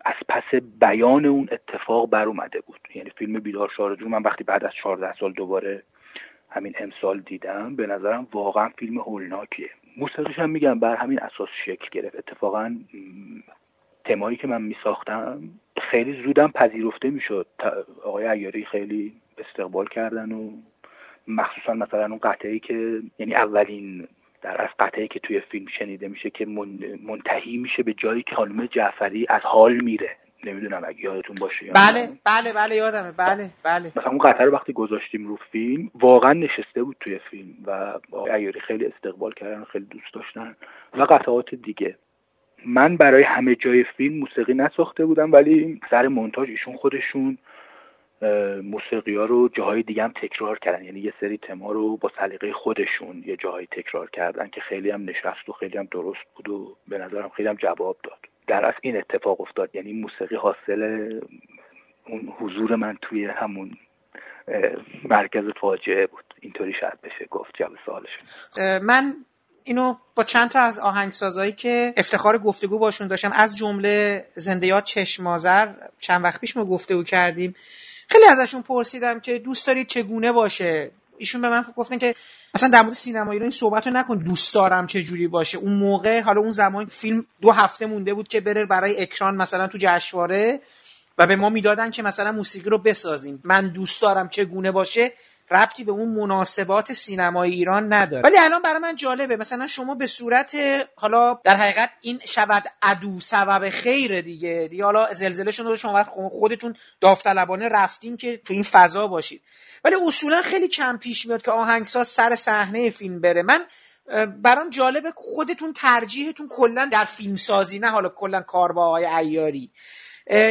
از پس بیان اون اتفاق بر اومده بود. یعنی فیلم بیدار شارجو من وقتی بعد از 14 سال دوباره همین امسال دیدم به نظرم واقعا فیلم هولناکیه. موسیقیش هم میگم بر همین اساس شکل گرفت. اتفاقا تمایی که من میساختم خیلی زودم پذیرفته می‌شد. آقای ایاری خیلی استقبال کردن و مخصوصا مثلا اون قطعه که یعنی اولین در از قطعه که توی فیلم شنیده میشه که منتهی میشه به جایی که خانم جعفری از حال میره. نمی‌دونم اگه یادتون باشه بله بله بله یادمه. بله بله. مثلا اون قطعه رو وقتی گذاشتیم رو فیلم واقعا نشسته بود توی فیلم و ایاری خیلی استقبال کردن و خیلی دوست داشتن و قطعات دیگه. من برای همه جای فیلم موسیقی نساخته بودم ولی سر مونتاژ ایشون خودشون موسیقی ها رو جاهای دیگه هم تکرار کردن. یعنی یه سری تما رو با سلیقه خودشون یه جاهایی تکرار کردن که خیلی هم نشست و خیلی هم درست بود و به نظرم خیلی هم جواب داد. در اصل این اتفاق افتاد. یعنی موسیقی حاصل اون حضور من توی همون مرکز فاجعه بود. اینطوری شاید بشه گفت جواب سوالش. من اینو با چند تا از آهنگسازایی که افتخار گفتگو باشون داشتم از جمله زندیات چشمازر چند وقت پیش ما گفتگو کردیم. خیلی ازشون پرسیدم که دوست دارید چگونه باشه؟ ایشون به من گفتن که اصلا در مورد سینما ایران این صحبت رو نکن دوست دارم چه جوری باشه. اون موقع حالا اون زمان فیلم دو هفته مونده بود که بره برای اکران مثلا تو جشنواره و به ما می‌دادن که مثلا موسیقی رو بسازیم. من دوست دارم چگونه باشه ربطی به اون مناسبات سینمای ایران نداره. ولی الان برای من جالبه. مثلا شما به صورت حالا در حقیقت این شود عدو سبب خیر دیگه. دیگه حالا زلزله شما شما خودتون داوطلبانه رفتین که تو این فضا باشید. ولی اصولا خیلی کم پیش میاد که آهنگساز سر صحنه فیلم بره. من برام جالبه خودتون ترجیحتون کلا در فیلم سازی نه حالا کلا کار با آقای ایاری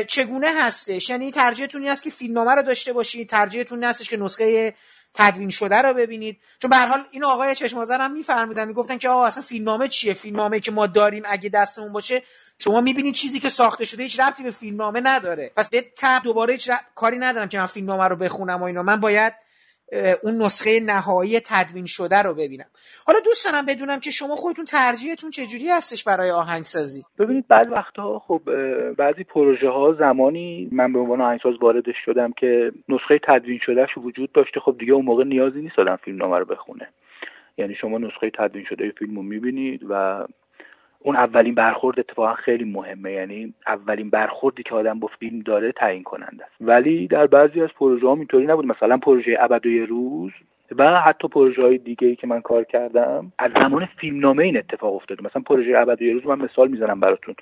چگونه هستش؟ یعنی ترجیحتون است که فیلمنامه رو داشته باشید ترجیحتون هستش که نسخه تدوین شده رو ببینید. چون به حال این آقای چشمازر هم میفرمودن می‌گفتن که آقا اصلا فیلمنامه چیه؟ فیلمنامه که ما داریم اگه دستمون باشه شما می‌بینید چیزی که ساخته شده هیچ ربطی به فیلمنامه نداره. پس به تب دوباره هیچ کاری ندارم که من فیلمنامه رو بخونم و اینا. من باید اون نسخه نهایی تدوین شده رو ببینم. حالا دوست دارم بدونم که شما خودتون ترجیحتون چجوری هستش برای آهنگسازی؟ ببینید بعض وقتها خب بعضی پروژه ها زمانی من به عنوان آهنگساز واردش شدم که نسخه تدوین شدهش وجود داشته. خب دیگه اون موقع نیازی نیست آدم فیلمنامه رو بخونه. یعنی شما نسخه تدوین شده فیلم رو می‌بینید و اون اولین برخورد اتفاقا خیلی مهمه. یعنی اولین برخوردی که آدم با فیلم داره تعیین کننده است. ولی در بعضی از پروژه ها اینطوری نبود. مثلا پروژه ابد و روز و حتی پروژه های دیگه ای که من کار کردم. از زمان فیلمنامه این اتفاق افتاده مثلا پروژه ابد و روز من مثال می‌زنم براتون.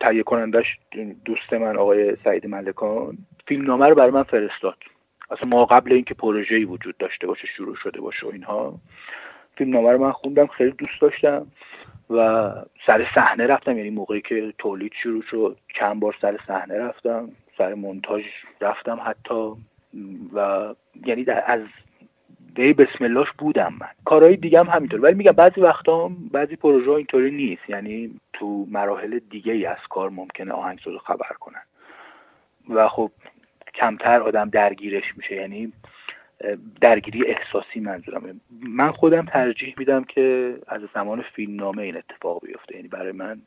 تهیه کنندش دوست من آقای سعید ملکان فیلمنامه رو برای من فرستاد. اصلا ما قبل اینکه پروژه‌ای وجود داشته باشه شروع شده باشه و اینها. فیلمنامه رو من خوندم خیلی دوست داشتم و سر صحنه رفتم. یعنی موقعی که تولید شروع شد چند بار سر صحنه رفتم سر مونتاژ رفتم حتی. و یعنی در از دی بسم اللهش بودم من. کارهای دیگه هم همینطور. ولی میگم بعضی وقتا بعضی پروژه اینطوری نیست. یعنی تو مراحل دیگه ای از کار ممکنه آهنگساز خبر کنن. و خب کمتر آدم درگیرش میشه. یعنی درگیری احساسی منظورم. من خودم ترجیح میدم که از زمان فیلمنامه این اتفاق بیفته. یعنی برای من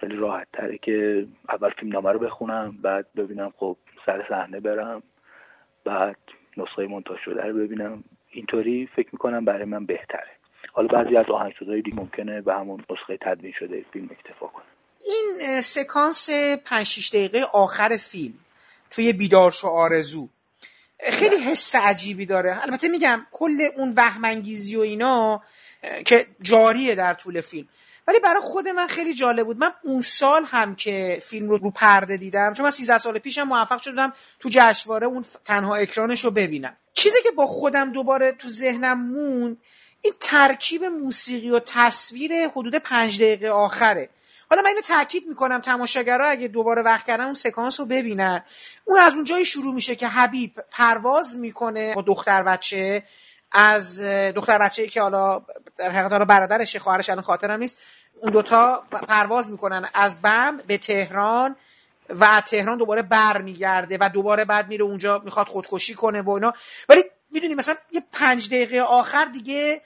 خیلی راحت تره که اول فیلمنامه رو بخونم بعد ببینم خب سر صحنه برم بعد نسخه مونتاژ شده رو ببینم. اینطوری فکر می‌کنم برای من بهتره. حالا بعضی از آهنگسازهای دیگه ممکنه به همون نسخه تدوین شده فیلم اکتفا کنه این سکانس 5 دقیقه آخر فیلم توی بیدارش و آرزو خیلی حس عجیبی داره. البته میگم کل اون وهمانگیزی و اینا که جاریه در طول فیلم. ولی برای خود من خیلی جالب بود. من اون سال هم که فیلم رو رو پرده دیدم چون من 13 سال پیشم موفق شدم تو جشنواره اون تنها اکرانش رو ببینم. چیزی که با خودم دوباره تو ذهنم مون این ترکیب موسیقی و تصویر حدود پنج دقیقه آخره. حالا من اینو تاکید می‌کنم تماشاگرها اگه دوباره وقت کردن اون سکانس رو ببینن. اون از اون جایی شروع میشه که حبیب پرواز می‌کنه با دختر بچه از دختر بچه که حالا در حقیقت حالا برادرشه خواهرش الان خاطرم نیست. اون دوتا پرواز می‌کنن. از بم به تهران و تهران دوباره بر میگرده و دوباره بعد میره اونجا می‌خواد خودکشی کنه و اینا. ولی می‌دونی مثلا یه پنج دقیقه آخر دیگه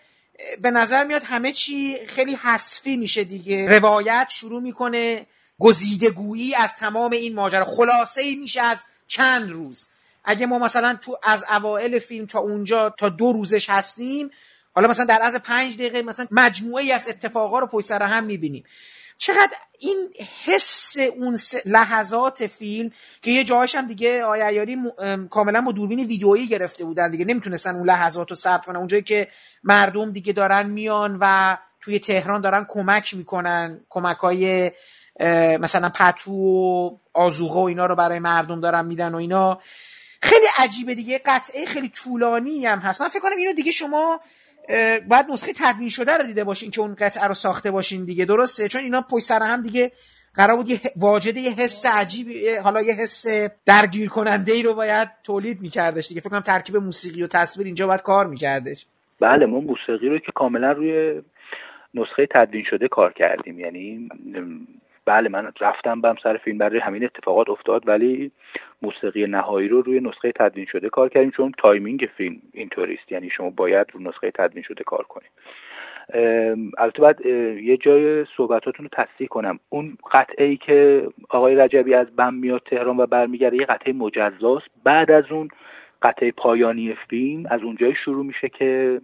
به نظر میاد همه چی خیلی حسفی میشه دیگه. روایت شروع می‌کنه گزیده گویی از تمام این ماجرا. خلاصه ای میشه از چند روز. اگه ما مثلا تو از اوائل فیلم تا اونجا تا دو روزش هستیم حالا مثلا در از پنج دقیقه مثلا مجموعه ای از اتفاقا رو پشت سر هم می‌بینیم. چقدر این حس اون لحظات فیلم که یه جاهاش هم دیگه آیا عیاری کاملا با دوربین ویدئویی گرفته بودن دیگه نمی‌تونستن اون لحظات رو ثبت کنن. اونجایی که مردم دیگه دارن میان و توی تهران دارن کمک می‌کنن کمک های مثلا پتو و آزوغه و اینا رو برای مردم دارن میدن و اینا. خیلی عجیبه دیگه قطعه خیلی طولانی هم هست. من فکر کنم اینو دیگه شما باید نسخه تدوین شده رو دیده باشین که اون قطعه رو ساخته باشین دیگه. درسته؟ چون اینا پشت سر هم دیگه قرار بود یه واجد یه حس عجیبی حالا یه حس درگیر کننده ای رو باید تولید میکردش دیگه. فکر کنم ترکیب موسیقی و تصویر اینجا باید کار میکردش. بله ما موسیقی رو که کاملا روی نسخه تدوین شده کار کردیم. یعنی بله من رفتم بم سر فیلم برای همین اتفاقات افتاد ولی موسیقی نهایی رو روی نسخه تدوین شده کار کردیم چون timing فیلم اینطوریست یعنی شما باید رو نسخه تدوین شده کار کنیم البته باید یه جای صحبتاتون رو تصحیح کنم. اون قطعه ای که آقای رجبی از بم میاد تهران و برمیگرده یه قطعه مجزاست. بعد از اون قطعه پایانی فیلم از اونجای شروع میشه که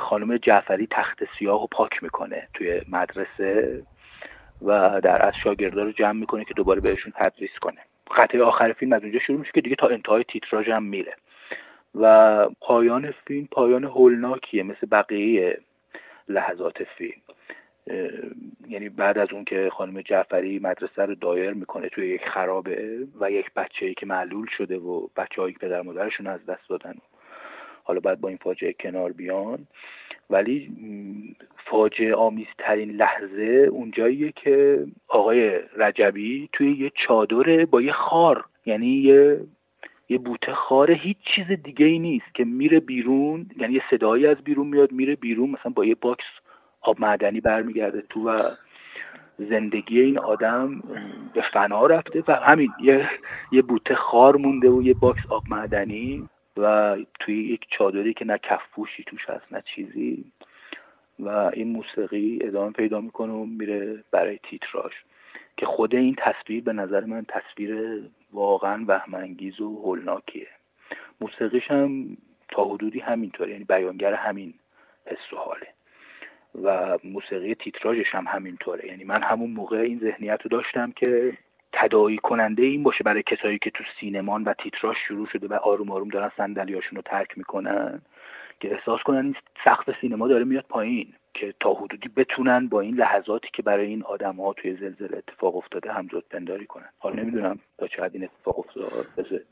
خانم جعفری تخت سیاه رو پاک می‌کنه توی مدرسه. و در از شاگردا رو جمع می‌کنه که دوباره بهشون تدریس کنه. قطعه آخر فیلم از اونجا شروع میشه که دیگه تا انتهای تیتراژ هم میره. و پایان فیلم پایان هولناکیه مثل بقیه لحظات فیلم. یعنی بعد از اون که خانم جعفری مدرسه رو دایر می‌کنه توی یک خرابه و یک بچه ای که معلول شده و بچه هایی که پدر مادرشون از دست دادن. حالا باید با این فاجعه کنار بیان. ولی فاجعه آمیزترین لحظه اونجاییه که آقای رجبی توی یه چادره با یه خار یعنی یه یه بوته خاره هیچ چیز دیگه ای نیست که میره بیرون یعنی یه صدایی از بیرون میاد میره بیرون مثلا با یه box آب معدنی برمیگرده تو و زندگی این آدم به فنا رفته. و همین یه یه بوته خار مونده و یه box آب معدنی. و توی یک چادری که نه کفپوشی توش هست نه چیزی. و این موسیقی ادامه پیدا می‌کنه و میره برای تیتراژ. که خود این تصویر به نظر من تصویر واقعا وهمانگیز و هولناکیه. موسیقیش هم تا حدودی همینطوره یعنی بیانگر همین حس و حاله. و موسیقی تیتراژش هم همینطوره. یعنی من همون موقع این ذهنیت رو داشتم که تدایی کننده این باشه برای کسایی که تو سینمان و تیتراژ شروع شده و آروم آروم دارن صندلیاشون رو ترک می‌کنن که احساس کنن این سقف سینما داره میاد پایین که تا حدودی بتونن با این لحظاتی که برای این آدم ها توی زلزله اتفاق افتاده همزاد پنداری کنن. حالا نمی‌دونم تا چقدر این اتفاق افتاده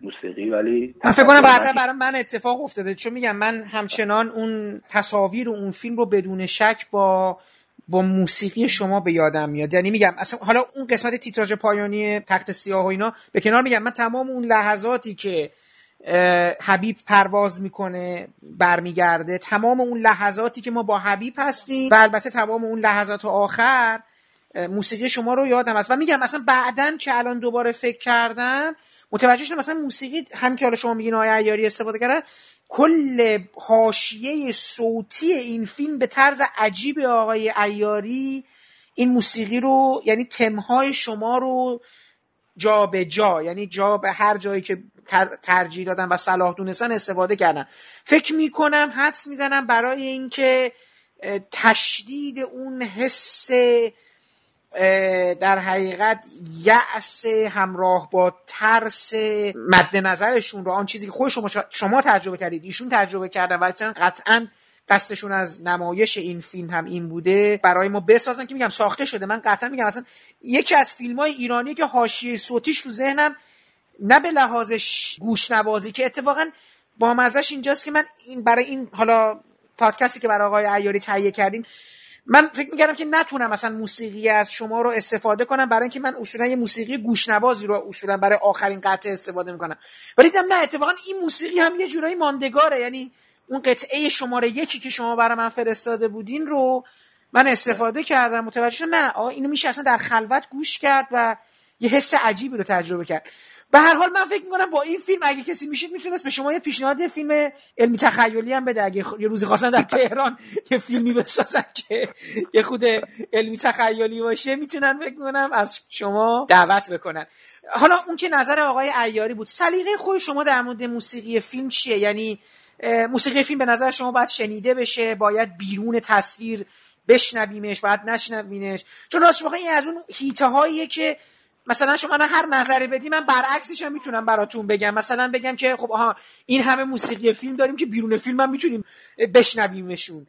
موسیقی ولی من فکر کنم بعدا برای من اتفاق افتاده. چون میگم من همچنان اون تصاویر و اون فیلم رو بدون شک با با موسیقی شما به یادم میاد. یعنی میگم اصلا حالا اون قسمت تیتراژ پایانی تخت سیاه و اینا به کنار میگم من تمام اون لحظاتی که حبیب پرواز می‌کنه برمیگرده تمام اون لحظاتی که ما با حبیب هستیم و البته تمام اون لحظات آخر موسیقی شما رو یادم است و میگم مثلا بعدا که الان دوباره فکر کردم متوجه شدم مثلا موسیقی هم که حالا شما میگین آیا عیاری استفاده کردن کل حاشیه صوتی این فیلم به طرز عجیب آقای عیاری این موسیقی رو یعنی تمهای شما رو جا به جا یعنی جا به هر جایی که ترجیح دادن و صلاح دونستن استفاده کردن. فکر می‌کنم حدس می‌زنم برای اینکه تشدید اون حس در حقیقت یأس همراه با ترس مد نظرشون رو آن چیزی که خود شما شما تجربه کردید ایشون تجربه کردن و قطعا قصدشون از نمایش این فیلم هم این بوده. برای ما بسازن که میگم ساخته شده. من قطعا میگم اصلا یکی از فیلم های ایرانی که حاشیه صوتیش رو ذهنم نه به لحاظ گوش نوازی که اتفاقا با مزش اینجاست که من این برای این حالا پادکستی که برای آقای عیاری تهیه کردیم من فکر می‌کردم که نتونم مثلا موسیقی از شما رو استفاده کنم برای اینکه من اصولا یه موسیقی گوشنوازی رو اصولا برای آخرین قطعه استفاده می‌کنم. ولی دیدم نه اتفاقا این موسیقی هم یه جورایی ماندگاره. یعنی اون قطعه شماره یکی که شما برای من فرستاده بودین رو من استفاده کردم. متوجه نه آقا اینو میشه اصلا در خلوت گوش کرد و یه حس عجیبی رو تجربه کرد. به هر حال من فکر می‌کنم با این فیلم اگه کسی میشید می‌تونست به شما یه پیشنهاد فیلم علمی تخیلی هم بده. اگه یه روزی خواستن در تهران یه فیلمی بسازن که یه خود علمی تخیلی باشه می‌تونن فکر از شما دعوت بکنن. حالا اون که نظر آقای عیاری بود سلیقه خود شما در مورد موسیقی فیلم چیه؟ یعنی موسیقی فیلم به نظر شما باید شنیده بشه باید بیرون تصویر بشنویمش باید نشنوینش چون راست این از اون هیته که مثلا شما هر نظری بدی من برعکسش هم می‌تونم براتون بگم. مثلا بگم که خب آها این همه موسیقی فیلم داریم که بیرون فیلم هم می‌تونیم بشنویمشون.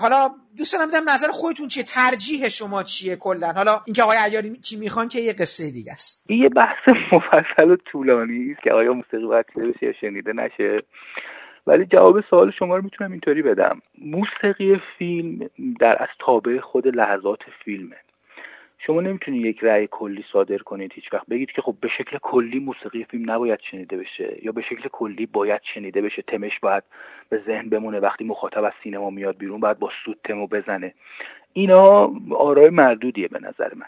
حالا دوست دارم بدم نظر خودتون چیه؟ ترجیح شما چیه کلا؟ حالا اینکه آقای عیاری چی می‌خوان که یه قصه دیگه است. یه بحث مفصل و طولانی است که آیا موسیقی باید یا شنیده نشه. ولی جواب سوال شما رو می‌تونم اینطوری بدم. موسیقی فیلم در از تابع خود لحظات فیلمه. شما نمی‌تونید یک رأی کلی صادر کنید هیچ وقت بگید که خب به شکل کلی موسیقی فیلم نباید شنیده بشه یا به شکل کلی باید شنیده بشه. تمش باید به ذهن بمونه وقتی مخاطب از سینما میاد بیرون باید با سود تمو بزنه. اینا آرای مردودیه به نظر من.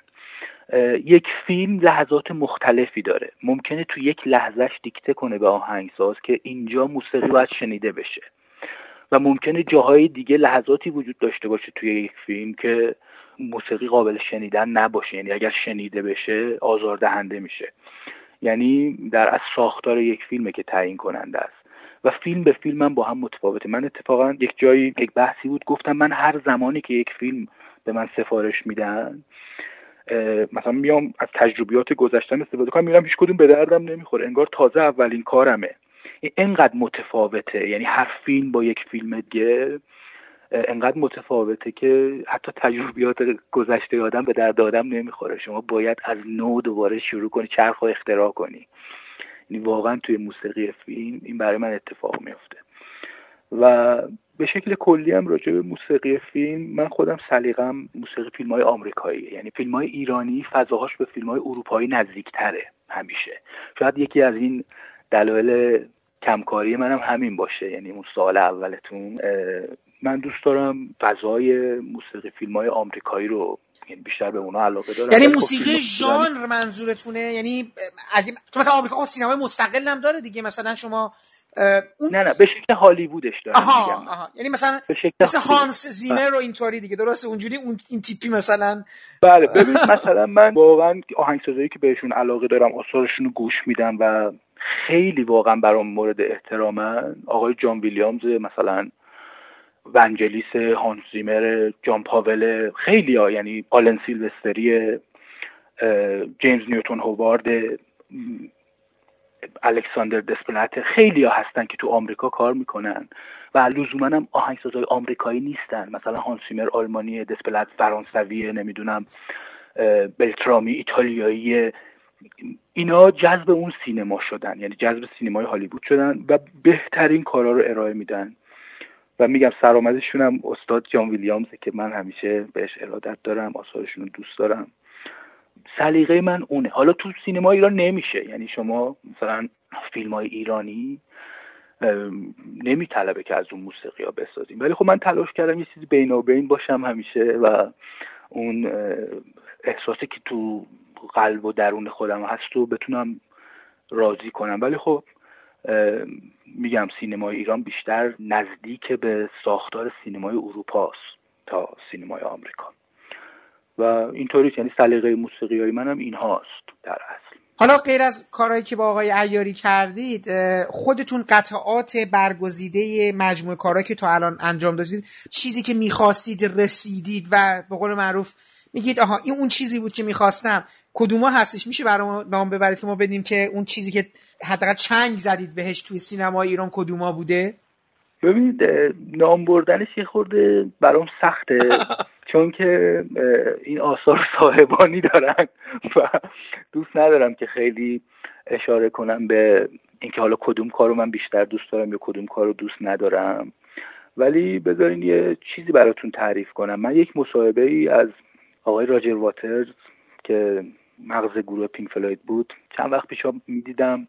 یک فیلم لحظات مختلفی داره. ممکنه تو یک لحظهش دیکته کنه به آهنگساز که اینجا موسیقی باید شنیده بشه. و ممکنه جاهای دیگه لحظاتی وجود داشته باشه توی یک فیلم که موسیقی قابل شنیدن نباشه. یعنی اگر شنیده بشه آزاردهنده میشه. یعنی در از ساختار یک فیلمه که تعیین کننده است. و فیلم به فیلم هم با هم متفاوته. من اتفاقا یک جایی یک بحثی بود. گفتم من هر زمانی که یک فیلم به من سفارش میدن مثلا میام از تجربیات گذشتن استفاده کنم میرم هیچ کدوم به دردم نمی‌خوره. انگار تازه اولین کارمه. این متفاوته. یعنی هر فیلم با یک فیلم دیگه انقدر متفاوته که حتی تجربیات گذشته آدم به درد آدم نمی‌خوره. شما باید از نو دوباره شروع کنی چرخ و اختراع کنی. یعنی واقعا توی موسیقی فیلم این برای من اتفاق میفته. و به شکل کلی هم راجع به موسیقی فیلم من خودم سلیقم موسیقی فیلم های آمریکایی. یعنی فیلم های ایرانی فضاهاش به فیلم های اروپایی نزدیکتره همیشه. شاید یکی از این دلایل کمکاری منم همین باشه. یعنی اون سال اولتون من دوست دارم فضای موسیقی فیلم های آمریکایی رو یعنی بیشتر به اونا علاقه دارم. یعنی خب موسیقی ژانر منظورتونه؟ یعنی اگه چون مثلا آمریکا سینمای مستقل هم داره دیگه مثلا شما اون... نه نه به شکل هالیوودش دارم آها, آها. یعنی مثلا مثل هانس زیمر و اینطوری دیگه درسته؟ اونجوری اون این تیپی مثلا بله ببینید مثلا من واقعا آهنگسازایی که بهشون علاقه دارم آثارشون رو گوش میدم و خیلی واقعا برام مورد احترامن. آقای جان ویلیامز مثلا ونجلیس هانس زیمر جان پاول خیلی ها یعنی آلن سیلوستری جیمز نیوتون هوارد الکساندر دسپلت خیلی ها هستن که تو آمریکا کار می‌کنن و لزوما هم آهنگسازهای آمریکایی نیستن. مثلا هانسیمر آلمانی دسپلت فرانسوی نمی‌دونم بلترامی ایتالیایی اینا جذب اون سینما شدن یعنی جذب سینمای هالیوود شدن و بهترین کارا رو ارائه میدن. و میگم سرآمدشون هم استاد جان ویلیامزه که من همیشه بهش ارادت دارم آثارشون رو دوست دارم. سلیقه من اونه. حالا تو سینما ایران نمیشه. یعنی شما مثلا فیلم های ایرانی نمیطلبه که از اون موسیقی ها بسازیم. ولی خب من تلاش کردم یه چیزی بین باشم همیشه و اون احساسی که تو قلب و درون خودم هست رو بتونم راضی کنم. ولی خب میگم سینمای ایران بیشتر نزدیک به ساختار سینمای اروپاست تا سینمای آمریکا. و اینطوری یعنی سلیقه موسیقی های منم این هاست در اصل. حالا غیر از کارهایی که با آقای ایاری کردید خودتون قطعات برگزیده مجموعه کارهایی که تا الان انجام دادید چیزی که می‌خواستید رسیدید و به قول معروف میگید آها این اون چیزی بود که می‌خواستم. کدوما هستش؟ میشه برای نام ببرید که ما بدیم که اون چیزی که حداقل چنگ زدید بهش توی سینما ایران کدوما بوده؟ ببینید نام بردنش یه خورده برام سخته. چون که این آثار صاحبانی دارن و دوست ندارم که خیلی اشاره کنم به اینکه حالا کدوم کارو من بیشتر دوست دارم یا کدوم کارو دوست ندارم. ولی بذارین یه چیزی براتون تعریف کنم. من یک مصاحبه ای از آقای راجر واترز که مغز گروه پینک فلوید بود چند وقت پیش می‌دیدم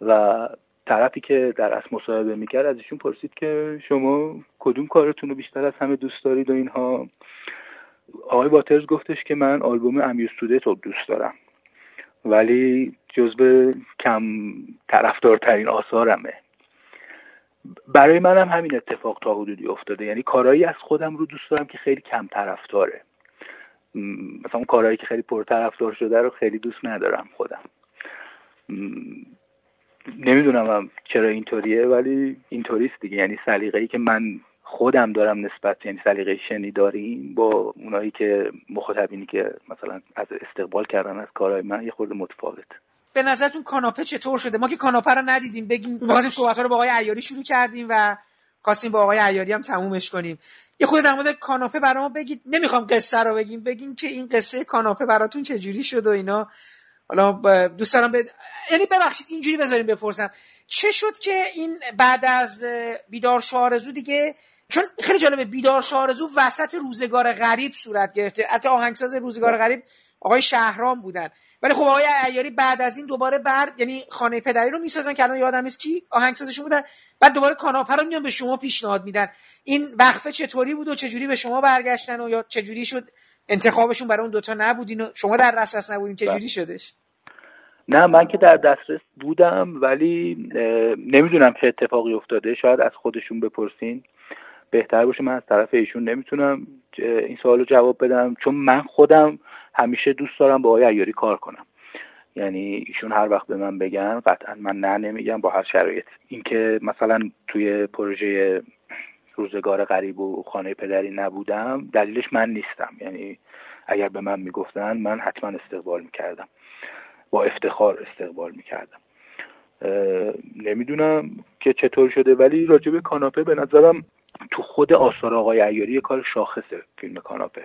و طرفی که در اصل مصاحبه می‌کرد از ایشون پرسید که شما کدوم کارتون رو بیشتر از همه دوست دارید و اینها. آقای واترز گفتش که من آلبوم امیر رو دوست دارم ولی جزو کم طرفدارترین آثارمه. برای منم هم همین اتفاق تا حدودی افتاده. یعنی کارهایی از خودم رو دوست دارم که خیلی کم طرفداره. مثلا اون کارهایی که خیلی پرطرفدار شده رو خیلی دوست ندارم خودم. نمی‌دونم چرا اینطوریه ولی اینطوریست دیگه. یعنی سلیقه ای که من خودم دارم نسبت یعنی سلیقه شنیداریم با اونایی که مخاطبینی که مثلا از استقبال کردن از کارهای من یه خورده متفاوت. به نظرتون کاناپه چطور شده؟ ما که کاناپه رو ندیدیم بگیم می‌خواستیم صحبت رو با آقای عیاری شروع کردیم و خواستیم با آقای عیاری هم تمومش کنیم. یه خود در مورد کاناپه برام بگید. نمی‌خوام قصه رو بگیم. بگیم که این قصه کاناپه براتون چجوری شد و اینا. حالا دوست دارم. یعنی ببخشید اینجوری بذاریم بپرسم. چه شد که این بعد از بیدار شارزو دیگه چون خیلی جالبه بیدار شارزو وسط روزگار غریب صورت گرفته. حتی آهنگساز روزگار غریب آقای شهرام بودن. ولی خب آقای عیاری بعد از این دوباره بعد یعنی خانه پدری رو می‌سازن که الان یادم نیست کی آهنگسازشون بودن. بعد دوباره کاناپه رو میان به شما پیشنهاد میدن. این وقفه چطوری بود و چجوری به شما برگشتن و یا چجوری شد؟ انتخابشون برای اون دوتا نبودین و شما در دسترس نبودین چجوری بله. شدش؟ نه من که در دسترس بودم ولی نمی‌دونم چه اتفاقی افتاده. شاید از خودشون بپرسین. بهتر باشه من از طرف ایشون نمی‌تونم این سوال رو جواب بدم. چون من خودم همیشه دوست دارم با آقای عیاری کار کنم. یعنی ایشون هر وقت به من بگن قطعا من نه نمیگم با هر شرایط. اینکه مثلا توی پروژه روزگار غریب و خانه پدری نبودم دلیلش من نیستم. یعنی اگر به من می‌گفتن من حتما استقبال می‌کردم. با افتخار استقبال می‌کردم. نمی‌دونم که چطور شده ولی راجب کاناپه به نظرم تو خود آثار آقای ایاری کار شاخصه فیلم کاناپه.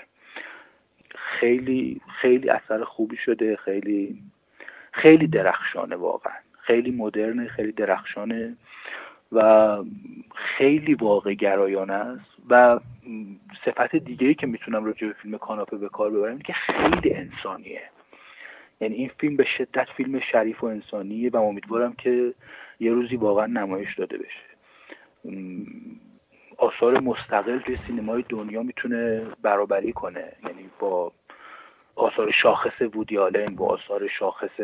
خیلی خیلی اثر خوبی شده خیلی خیلی درخشانه واقعا. خیلی مدرنه خیلی درخشانه و خیلی واقع گرایانه است و صفت دیگه ای که می‌تونم راجع به فیلم کاناپه به کار ببرم که خیلی انسانیه. یعنی این فیلم به شدت فیلم شریف و انسانیه و امیدوارم که یه روزی واقعا نمایش داده بشه. آثار مستقل توی سینمای دنیا می‌تونه برابری کنه. یعنی با آثار شاخص وودی آلن با آثار شاخص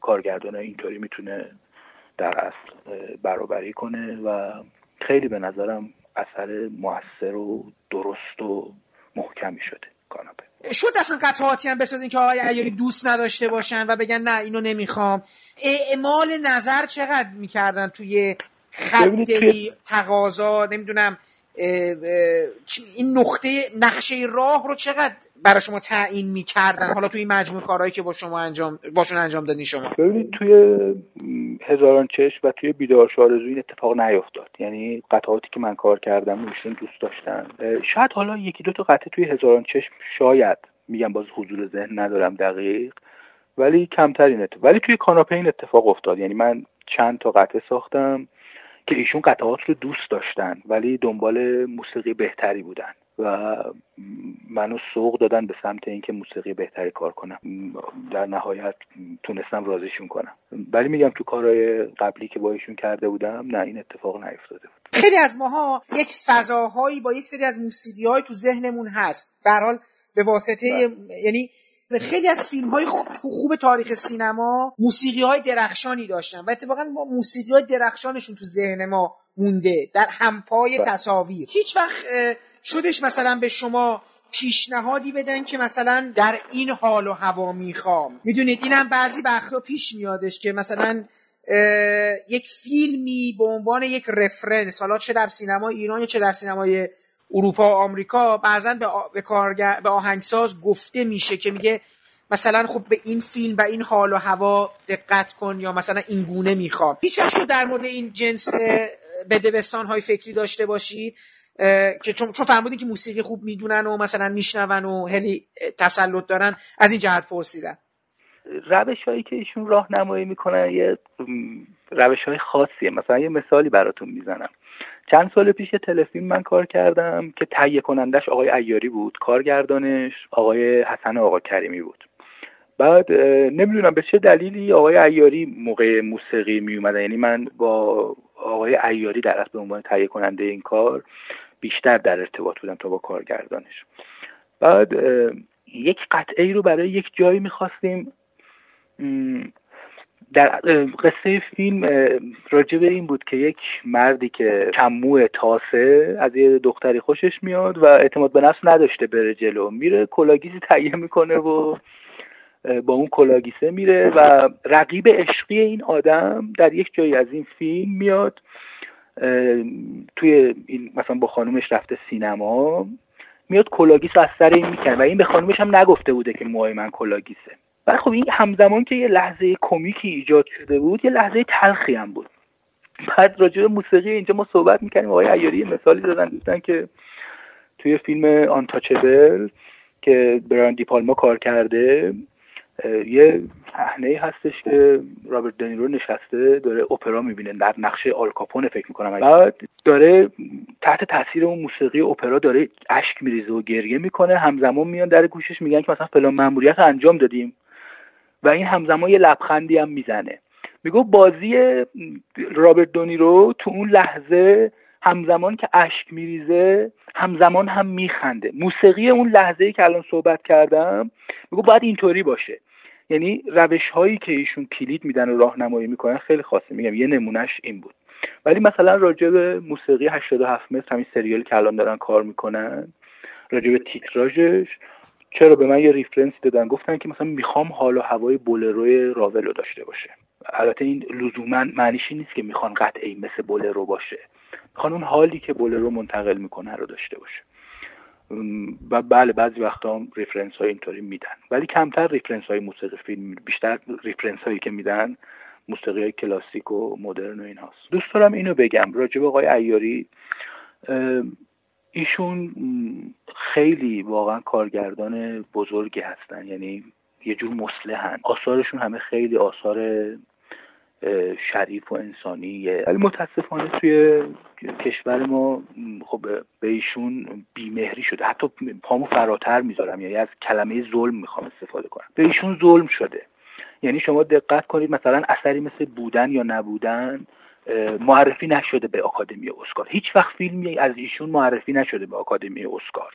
کارگردان اینطوری می‌تونه در اصل برابری کنه و خیلی به نظرم اثر موثر و درست و محکمی شده کاناپه. شد اصلا قطعاتی هم بسازین که آقای ایاری دوست نداشته باشن و بگن نه اینو نمی‌خوام. اعمال نظر چقدر می‌کردن توی خط تقاضا؟ نمی‌دونم این نقطه نقشه راه رو چقدر برای شما تعیین می‌کردن؟ حالا توی این مجموعه کارهایی که با شما انجام باشون انجام دادین شما. ببینید توی هزاران چشم و توی بیدار آرزو این اتفاق نیفتاد یعنی قطعاتی که من کار کردم ایشون دوست داشتن. شاید حالا یکی دو تا قطعه توی هزاران چشم شاید میگم باز حضور ذهن ندارم دقیق ولی کمتر این اتفاق ولی توی کاناپه این اتفاق افتاد. یعنی من چند تا قطعه ساختم. که ایشون قطعات رو دوست داشتن ولی دنبال موسیقی بهتری بودن و منو سوق دادن به سمت اینکه موسیقی بهتری کار کنم. در نهایت تونستم راضیشون کنم. ولی میگم تو کارهای قبلی که با ایشون کرده بودم نه این اتفاق نیفتاده بود. خیلی از ماها یک فضاهایی با یک سری از موسیقی تو ذهنمون هست. به حال به واسطه بله. یعنی خیلی از فیلم های خوب تاریخ سینما موسیقی های درخشانی داشتن و اتفاقا ما موسیقی های درخشانشون تو ذهن ما مونده در همپای بله. تصاویر هیچ وقت شدش مثلا به شما پیشنهادی بدن که مثلا در این حال و هوا می‌خوام می‌دونید اینم بعضی وقتا پیش میادش که مثلا یک فیلمی به عنوان یک رفرنس حالا چه در سینما ایران یا چه در سینمای اروپا و آمریکا بعضا به, به, کارگر... به آهنگساز گفته میشه که میگه مثلا خب به این فیلم و این حال و هوا دقت کن یا مثلا این گونه می‌خوام. هیچ وقت در مورد این جنس بدبستان های فکری داشته باشید که چون چون فرمودین که موسیقی خوب می‌دونن و مثلا میشنون و خیلی تسلط دارن از این جهت پرسیدن روش هایی که ایشون راهنمایی می‌کنن یه روش های خاصیه. مثلا یه مثالی براتون می‌زنم. چند سال پیش تلفیلم من کار کردم که تهیه کنندش آقای ایاری بود کارگردانش آقای حسن آقا کریمی بود. بعد نمی‌دونم به چه دلیلی آقای ایاری موقع موسیقی می اومدن یعنی من با آقای ایاری در به عنوان تهیه کننده این کار بیشتر در ارتباط بودم تا با کارگردانش. بعد یک قطعه ای رو برای یک جایی می‌خواستیم. در قصه فیلم راجع به این بود که یک مردی که کمو تاسه از یه دختری خوشش میاد و اعتماد به نفس نداشته بره جلو. میره کلاگیسی تهیه می‌کنه و با اون کلاگیسه میره و رقیب عشقی این آدم در یک جایی از این فیلم میاد. توی این مثلا با خانومش رفته سینما میاد کلاه‌گیس از سر این می‌کنه و این به خانومش هم نگفته بوده که موهای من کلاه‌گیسه. و خب این همزمان که یه لحظه کمیکی ایجاد شده بود یه لحظه تلخی هم بود. بعد راجع به موسیقی اینجا ما صحبت می‌کنیم آقای عیاری مثالی دادن گفتن که توی فیلم Untouchable که برایان دی‌پالما کار کرده یه صحنه هستش که رابرت دنیرو نشسته داره اپرا می‌بینه در نقشه آلکاپون فکر می‌کنم بعد داره تحت تاثیر اون موسیقی اپرا داره اشک میریزه و گریه می‌کنه همزمان میان در گوشش میگن که مثلا فلان ماموریت انجام دادیم. و این همزمان یه لبخندی هم می‌زنه. میگو بازی رابرت دونیرو تو اون لحظه همزمان که اشک میریزه همزمان هم میخنده. موسیقی اون لحظه ای که الان صحبت کردم میگو باید اینطوری باشه. یعنی روش هایی که ایشون کلید میدن و راهنمایی می‌کنن خیلی خاصه. میگم یه نمونهش این بود. ولی مثلا راجع به موسیقی 87 متر همین سریال که الان دارن کار می‌کنن راجع به تیتراژش چرا به من یه ریفرنس دادن؟ گفتن که مثلا می‌خوام حال و هوای بولروی راولو داشته باشه. البته این لزوما معنیش نیست که می‌خوان قطعی مثل بولرو باشه. می‌خوان اون حالی که بولرو منتقل می‌کنه رو داشته باشه. و بله بعضی وقتا هم reference های اینطوری میدن. ولی کمتر reference های موسیقی فیلم بیشتر reference هایی که میدن موسیقی های کلاسیک و مدرن و این هاست دوست دارم اینو بگم. راجب آقای عیاری ایشون خیلی واقعا کارگردان بزرگی هستن یعنی یه جور مصلحن آثارشون همه خیلی آثار شریف و انسانیه ولی متاسفانه توی کشور ما خب به ایشون بیمهری شده. حتی پامو فراتر می‌ذارم یعنی از کلمه ظلم می‌خوام استفاده کنم. به ایشون ظلم شده. یعنی شما دقت کنید مثلا اثری مثل بودن یا نبودن معرفی نشده به آکادمی اسکار. هیچ وقت فیلمی از ایشون معرفی نشده به آکادمی اسکار.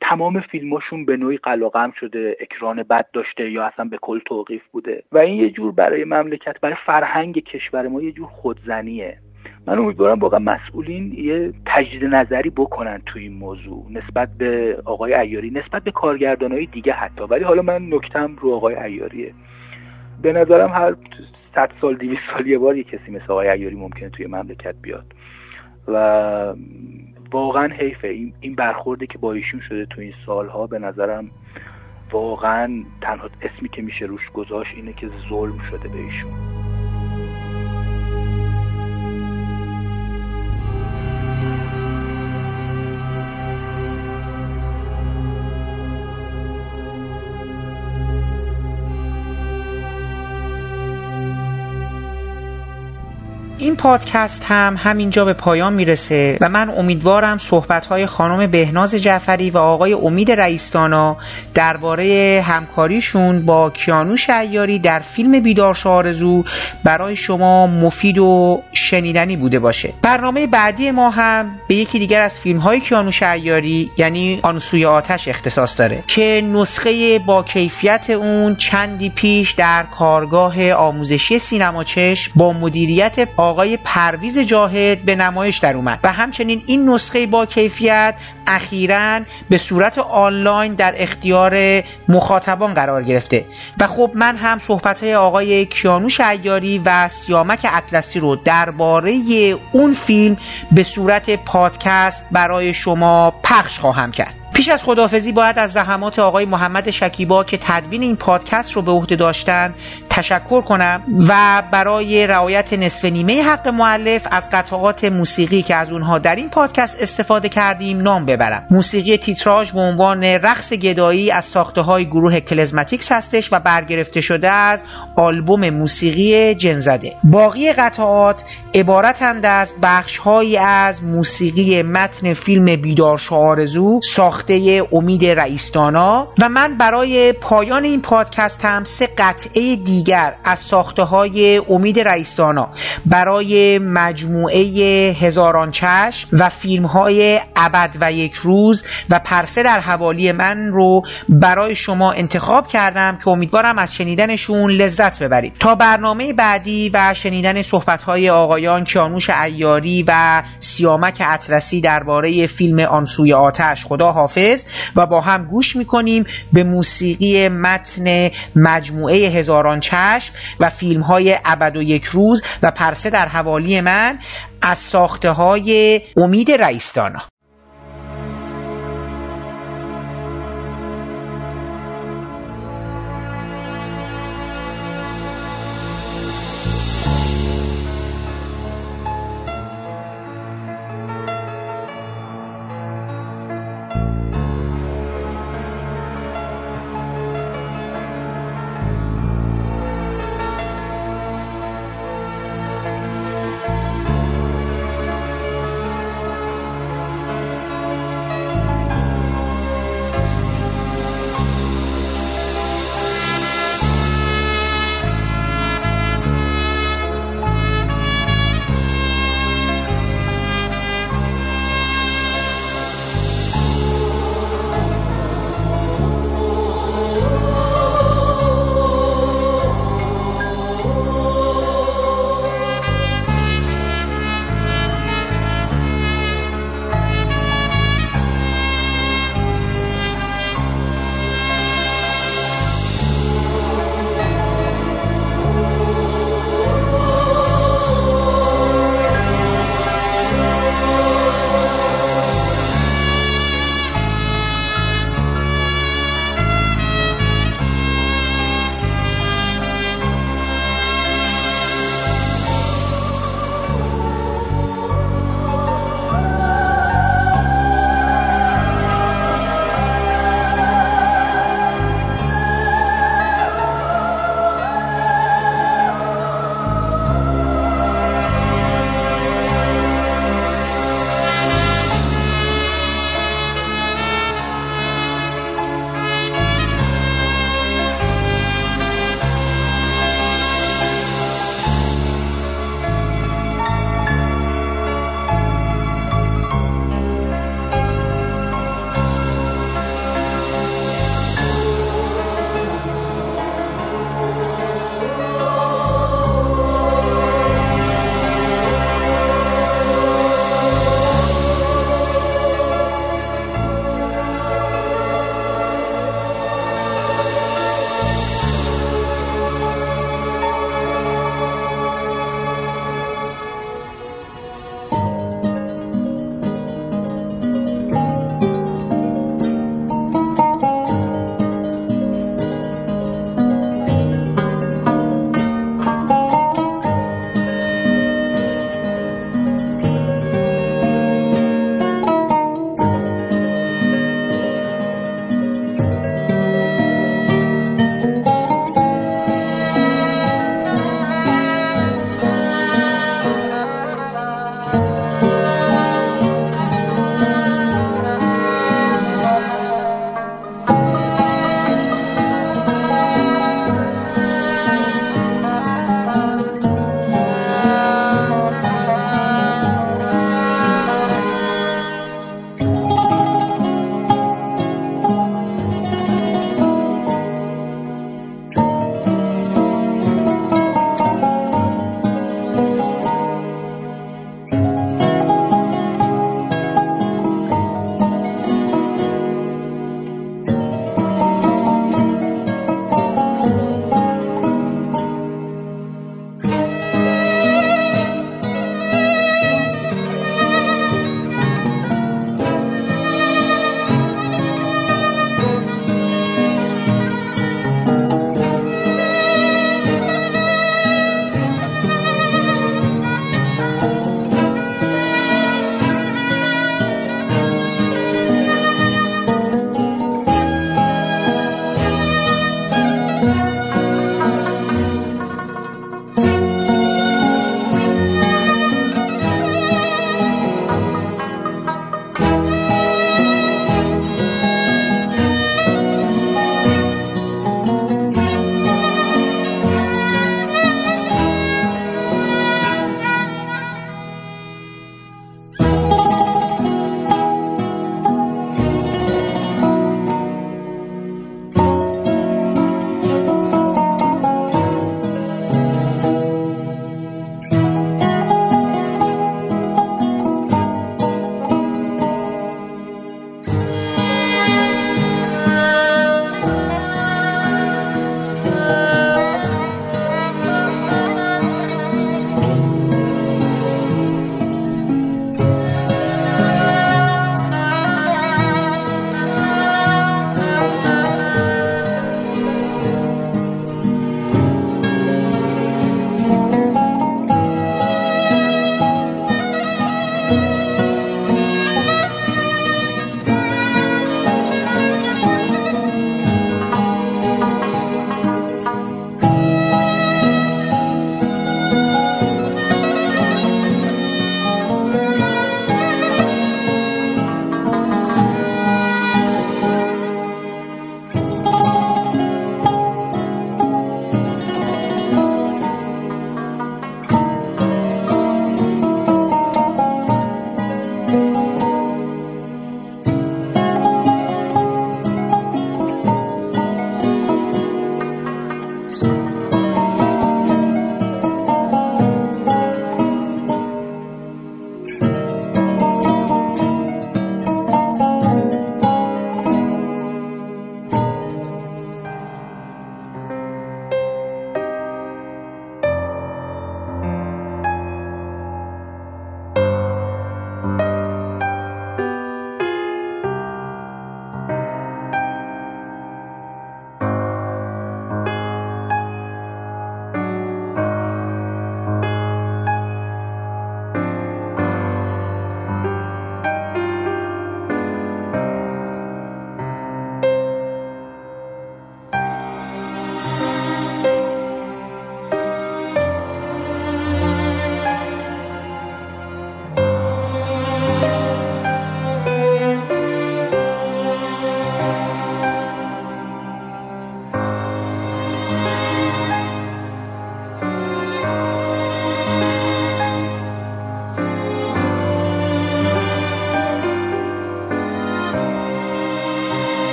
تمام فیلماشون به نوعی قلاقم شده اکران بد داشته یا اصلا به کل توقیف بوده. و این یه جور برای مملکت برای فرهنگ کشور ما یه جور خودزنیه. من امیدوارم واقعا مسئولین یه تجدید نظری بکنن تو این موضوع. نسبت به آقای ایاری نسبت به کارگردانهای دیگه حتی. ولی حالا من نکتم رو آقای ایاریه. به نظرم هر صد سال دیویست سال یه بار یه کسی مثل آقای ایاری ممکنه توی مملکت بیاد. و واقعا حیفه. این, این برخوردی که با ایشون شده تو این سالها به نظرم واقعا تنها اسمی که میشه روش گذاشت اینه که ظلم شده به ایشون. این پادکست هم همینجا به پایان می‌رسه و من امیدوارم صحبتهای خانم بهناز جعفری و آقای امید رئیستانا درباره همکاریشون با کیانوش ایاری در فیلم بیدار آرزو برای شما مفید و شنیدنی بوده باشه. برنامه بعدی ما هم به یکی دیگر از فیلم های کیانوش ایاری یعنی آنسوی آتش اختصاص داره که نسخه با کیفیت اون چندی پیش در کارگاه آموزشی سینما چشم با مدیریت آقای پرویز جاهد به نمایش در اومد. و همچنین این نسخه با کیفیت اخیرا به صورت آنلاین در اختیار مخاطبان قرار گرفته. و خب من هم صحبت های آقای کیانوش ایاری و سیامک اطلسی رو درباره اون فیلم به صورت پادکست برای شما پخش خواهم کرد. پیش از خداحافظی باید از زحمات آقای محمد شکیبا که تدوین این پادکست رو به عهده داشتند تشکر کنم و برای رعایت نصف نیمه حق معلف از قطعات موسیقی که از اونها در این پادکست استفاده کردیم نام ببرم. موسیقی تیتراژ به عنوان رقص گدایی از ساخته های گروه کلزماتیکس هستش و برگرفته شده از آلبوم موسیقی جنزده. باقی قطعات عبارتند از بخشهایی از موسیقی متن فیلم بیدار آرزو ساخته امید رئیستانا و من برای پایان این پادکست هم سه قطعه دیگر از ساخته های امید رئیستانا برای مجموعه هزاران چشم و فیلم های ابد و یک روز و پرسه در حوالی من رو برای شما انتخاب کردم که امیدوارم از شنیدنشون لذت ببرید. تا برنامه بعدی و شنیدن صحبت های آقایان کیانوش ایاری و سیامک اطرسی درباره فیلم آنسوی آتش خدا حافظ و با هم گوش می‌کنیم به موسیقی متن مجموعه هزاران چشم و فیلم های ابد و یک روز و پرسه در حوالی من از ساخته های امید رئیستانا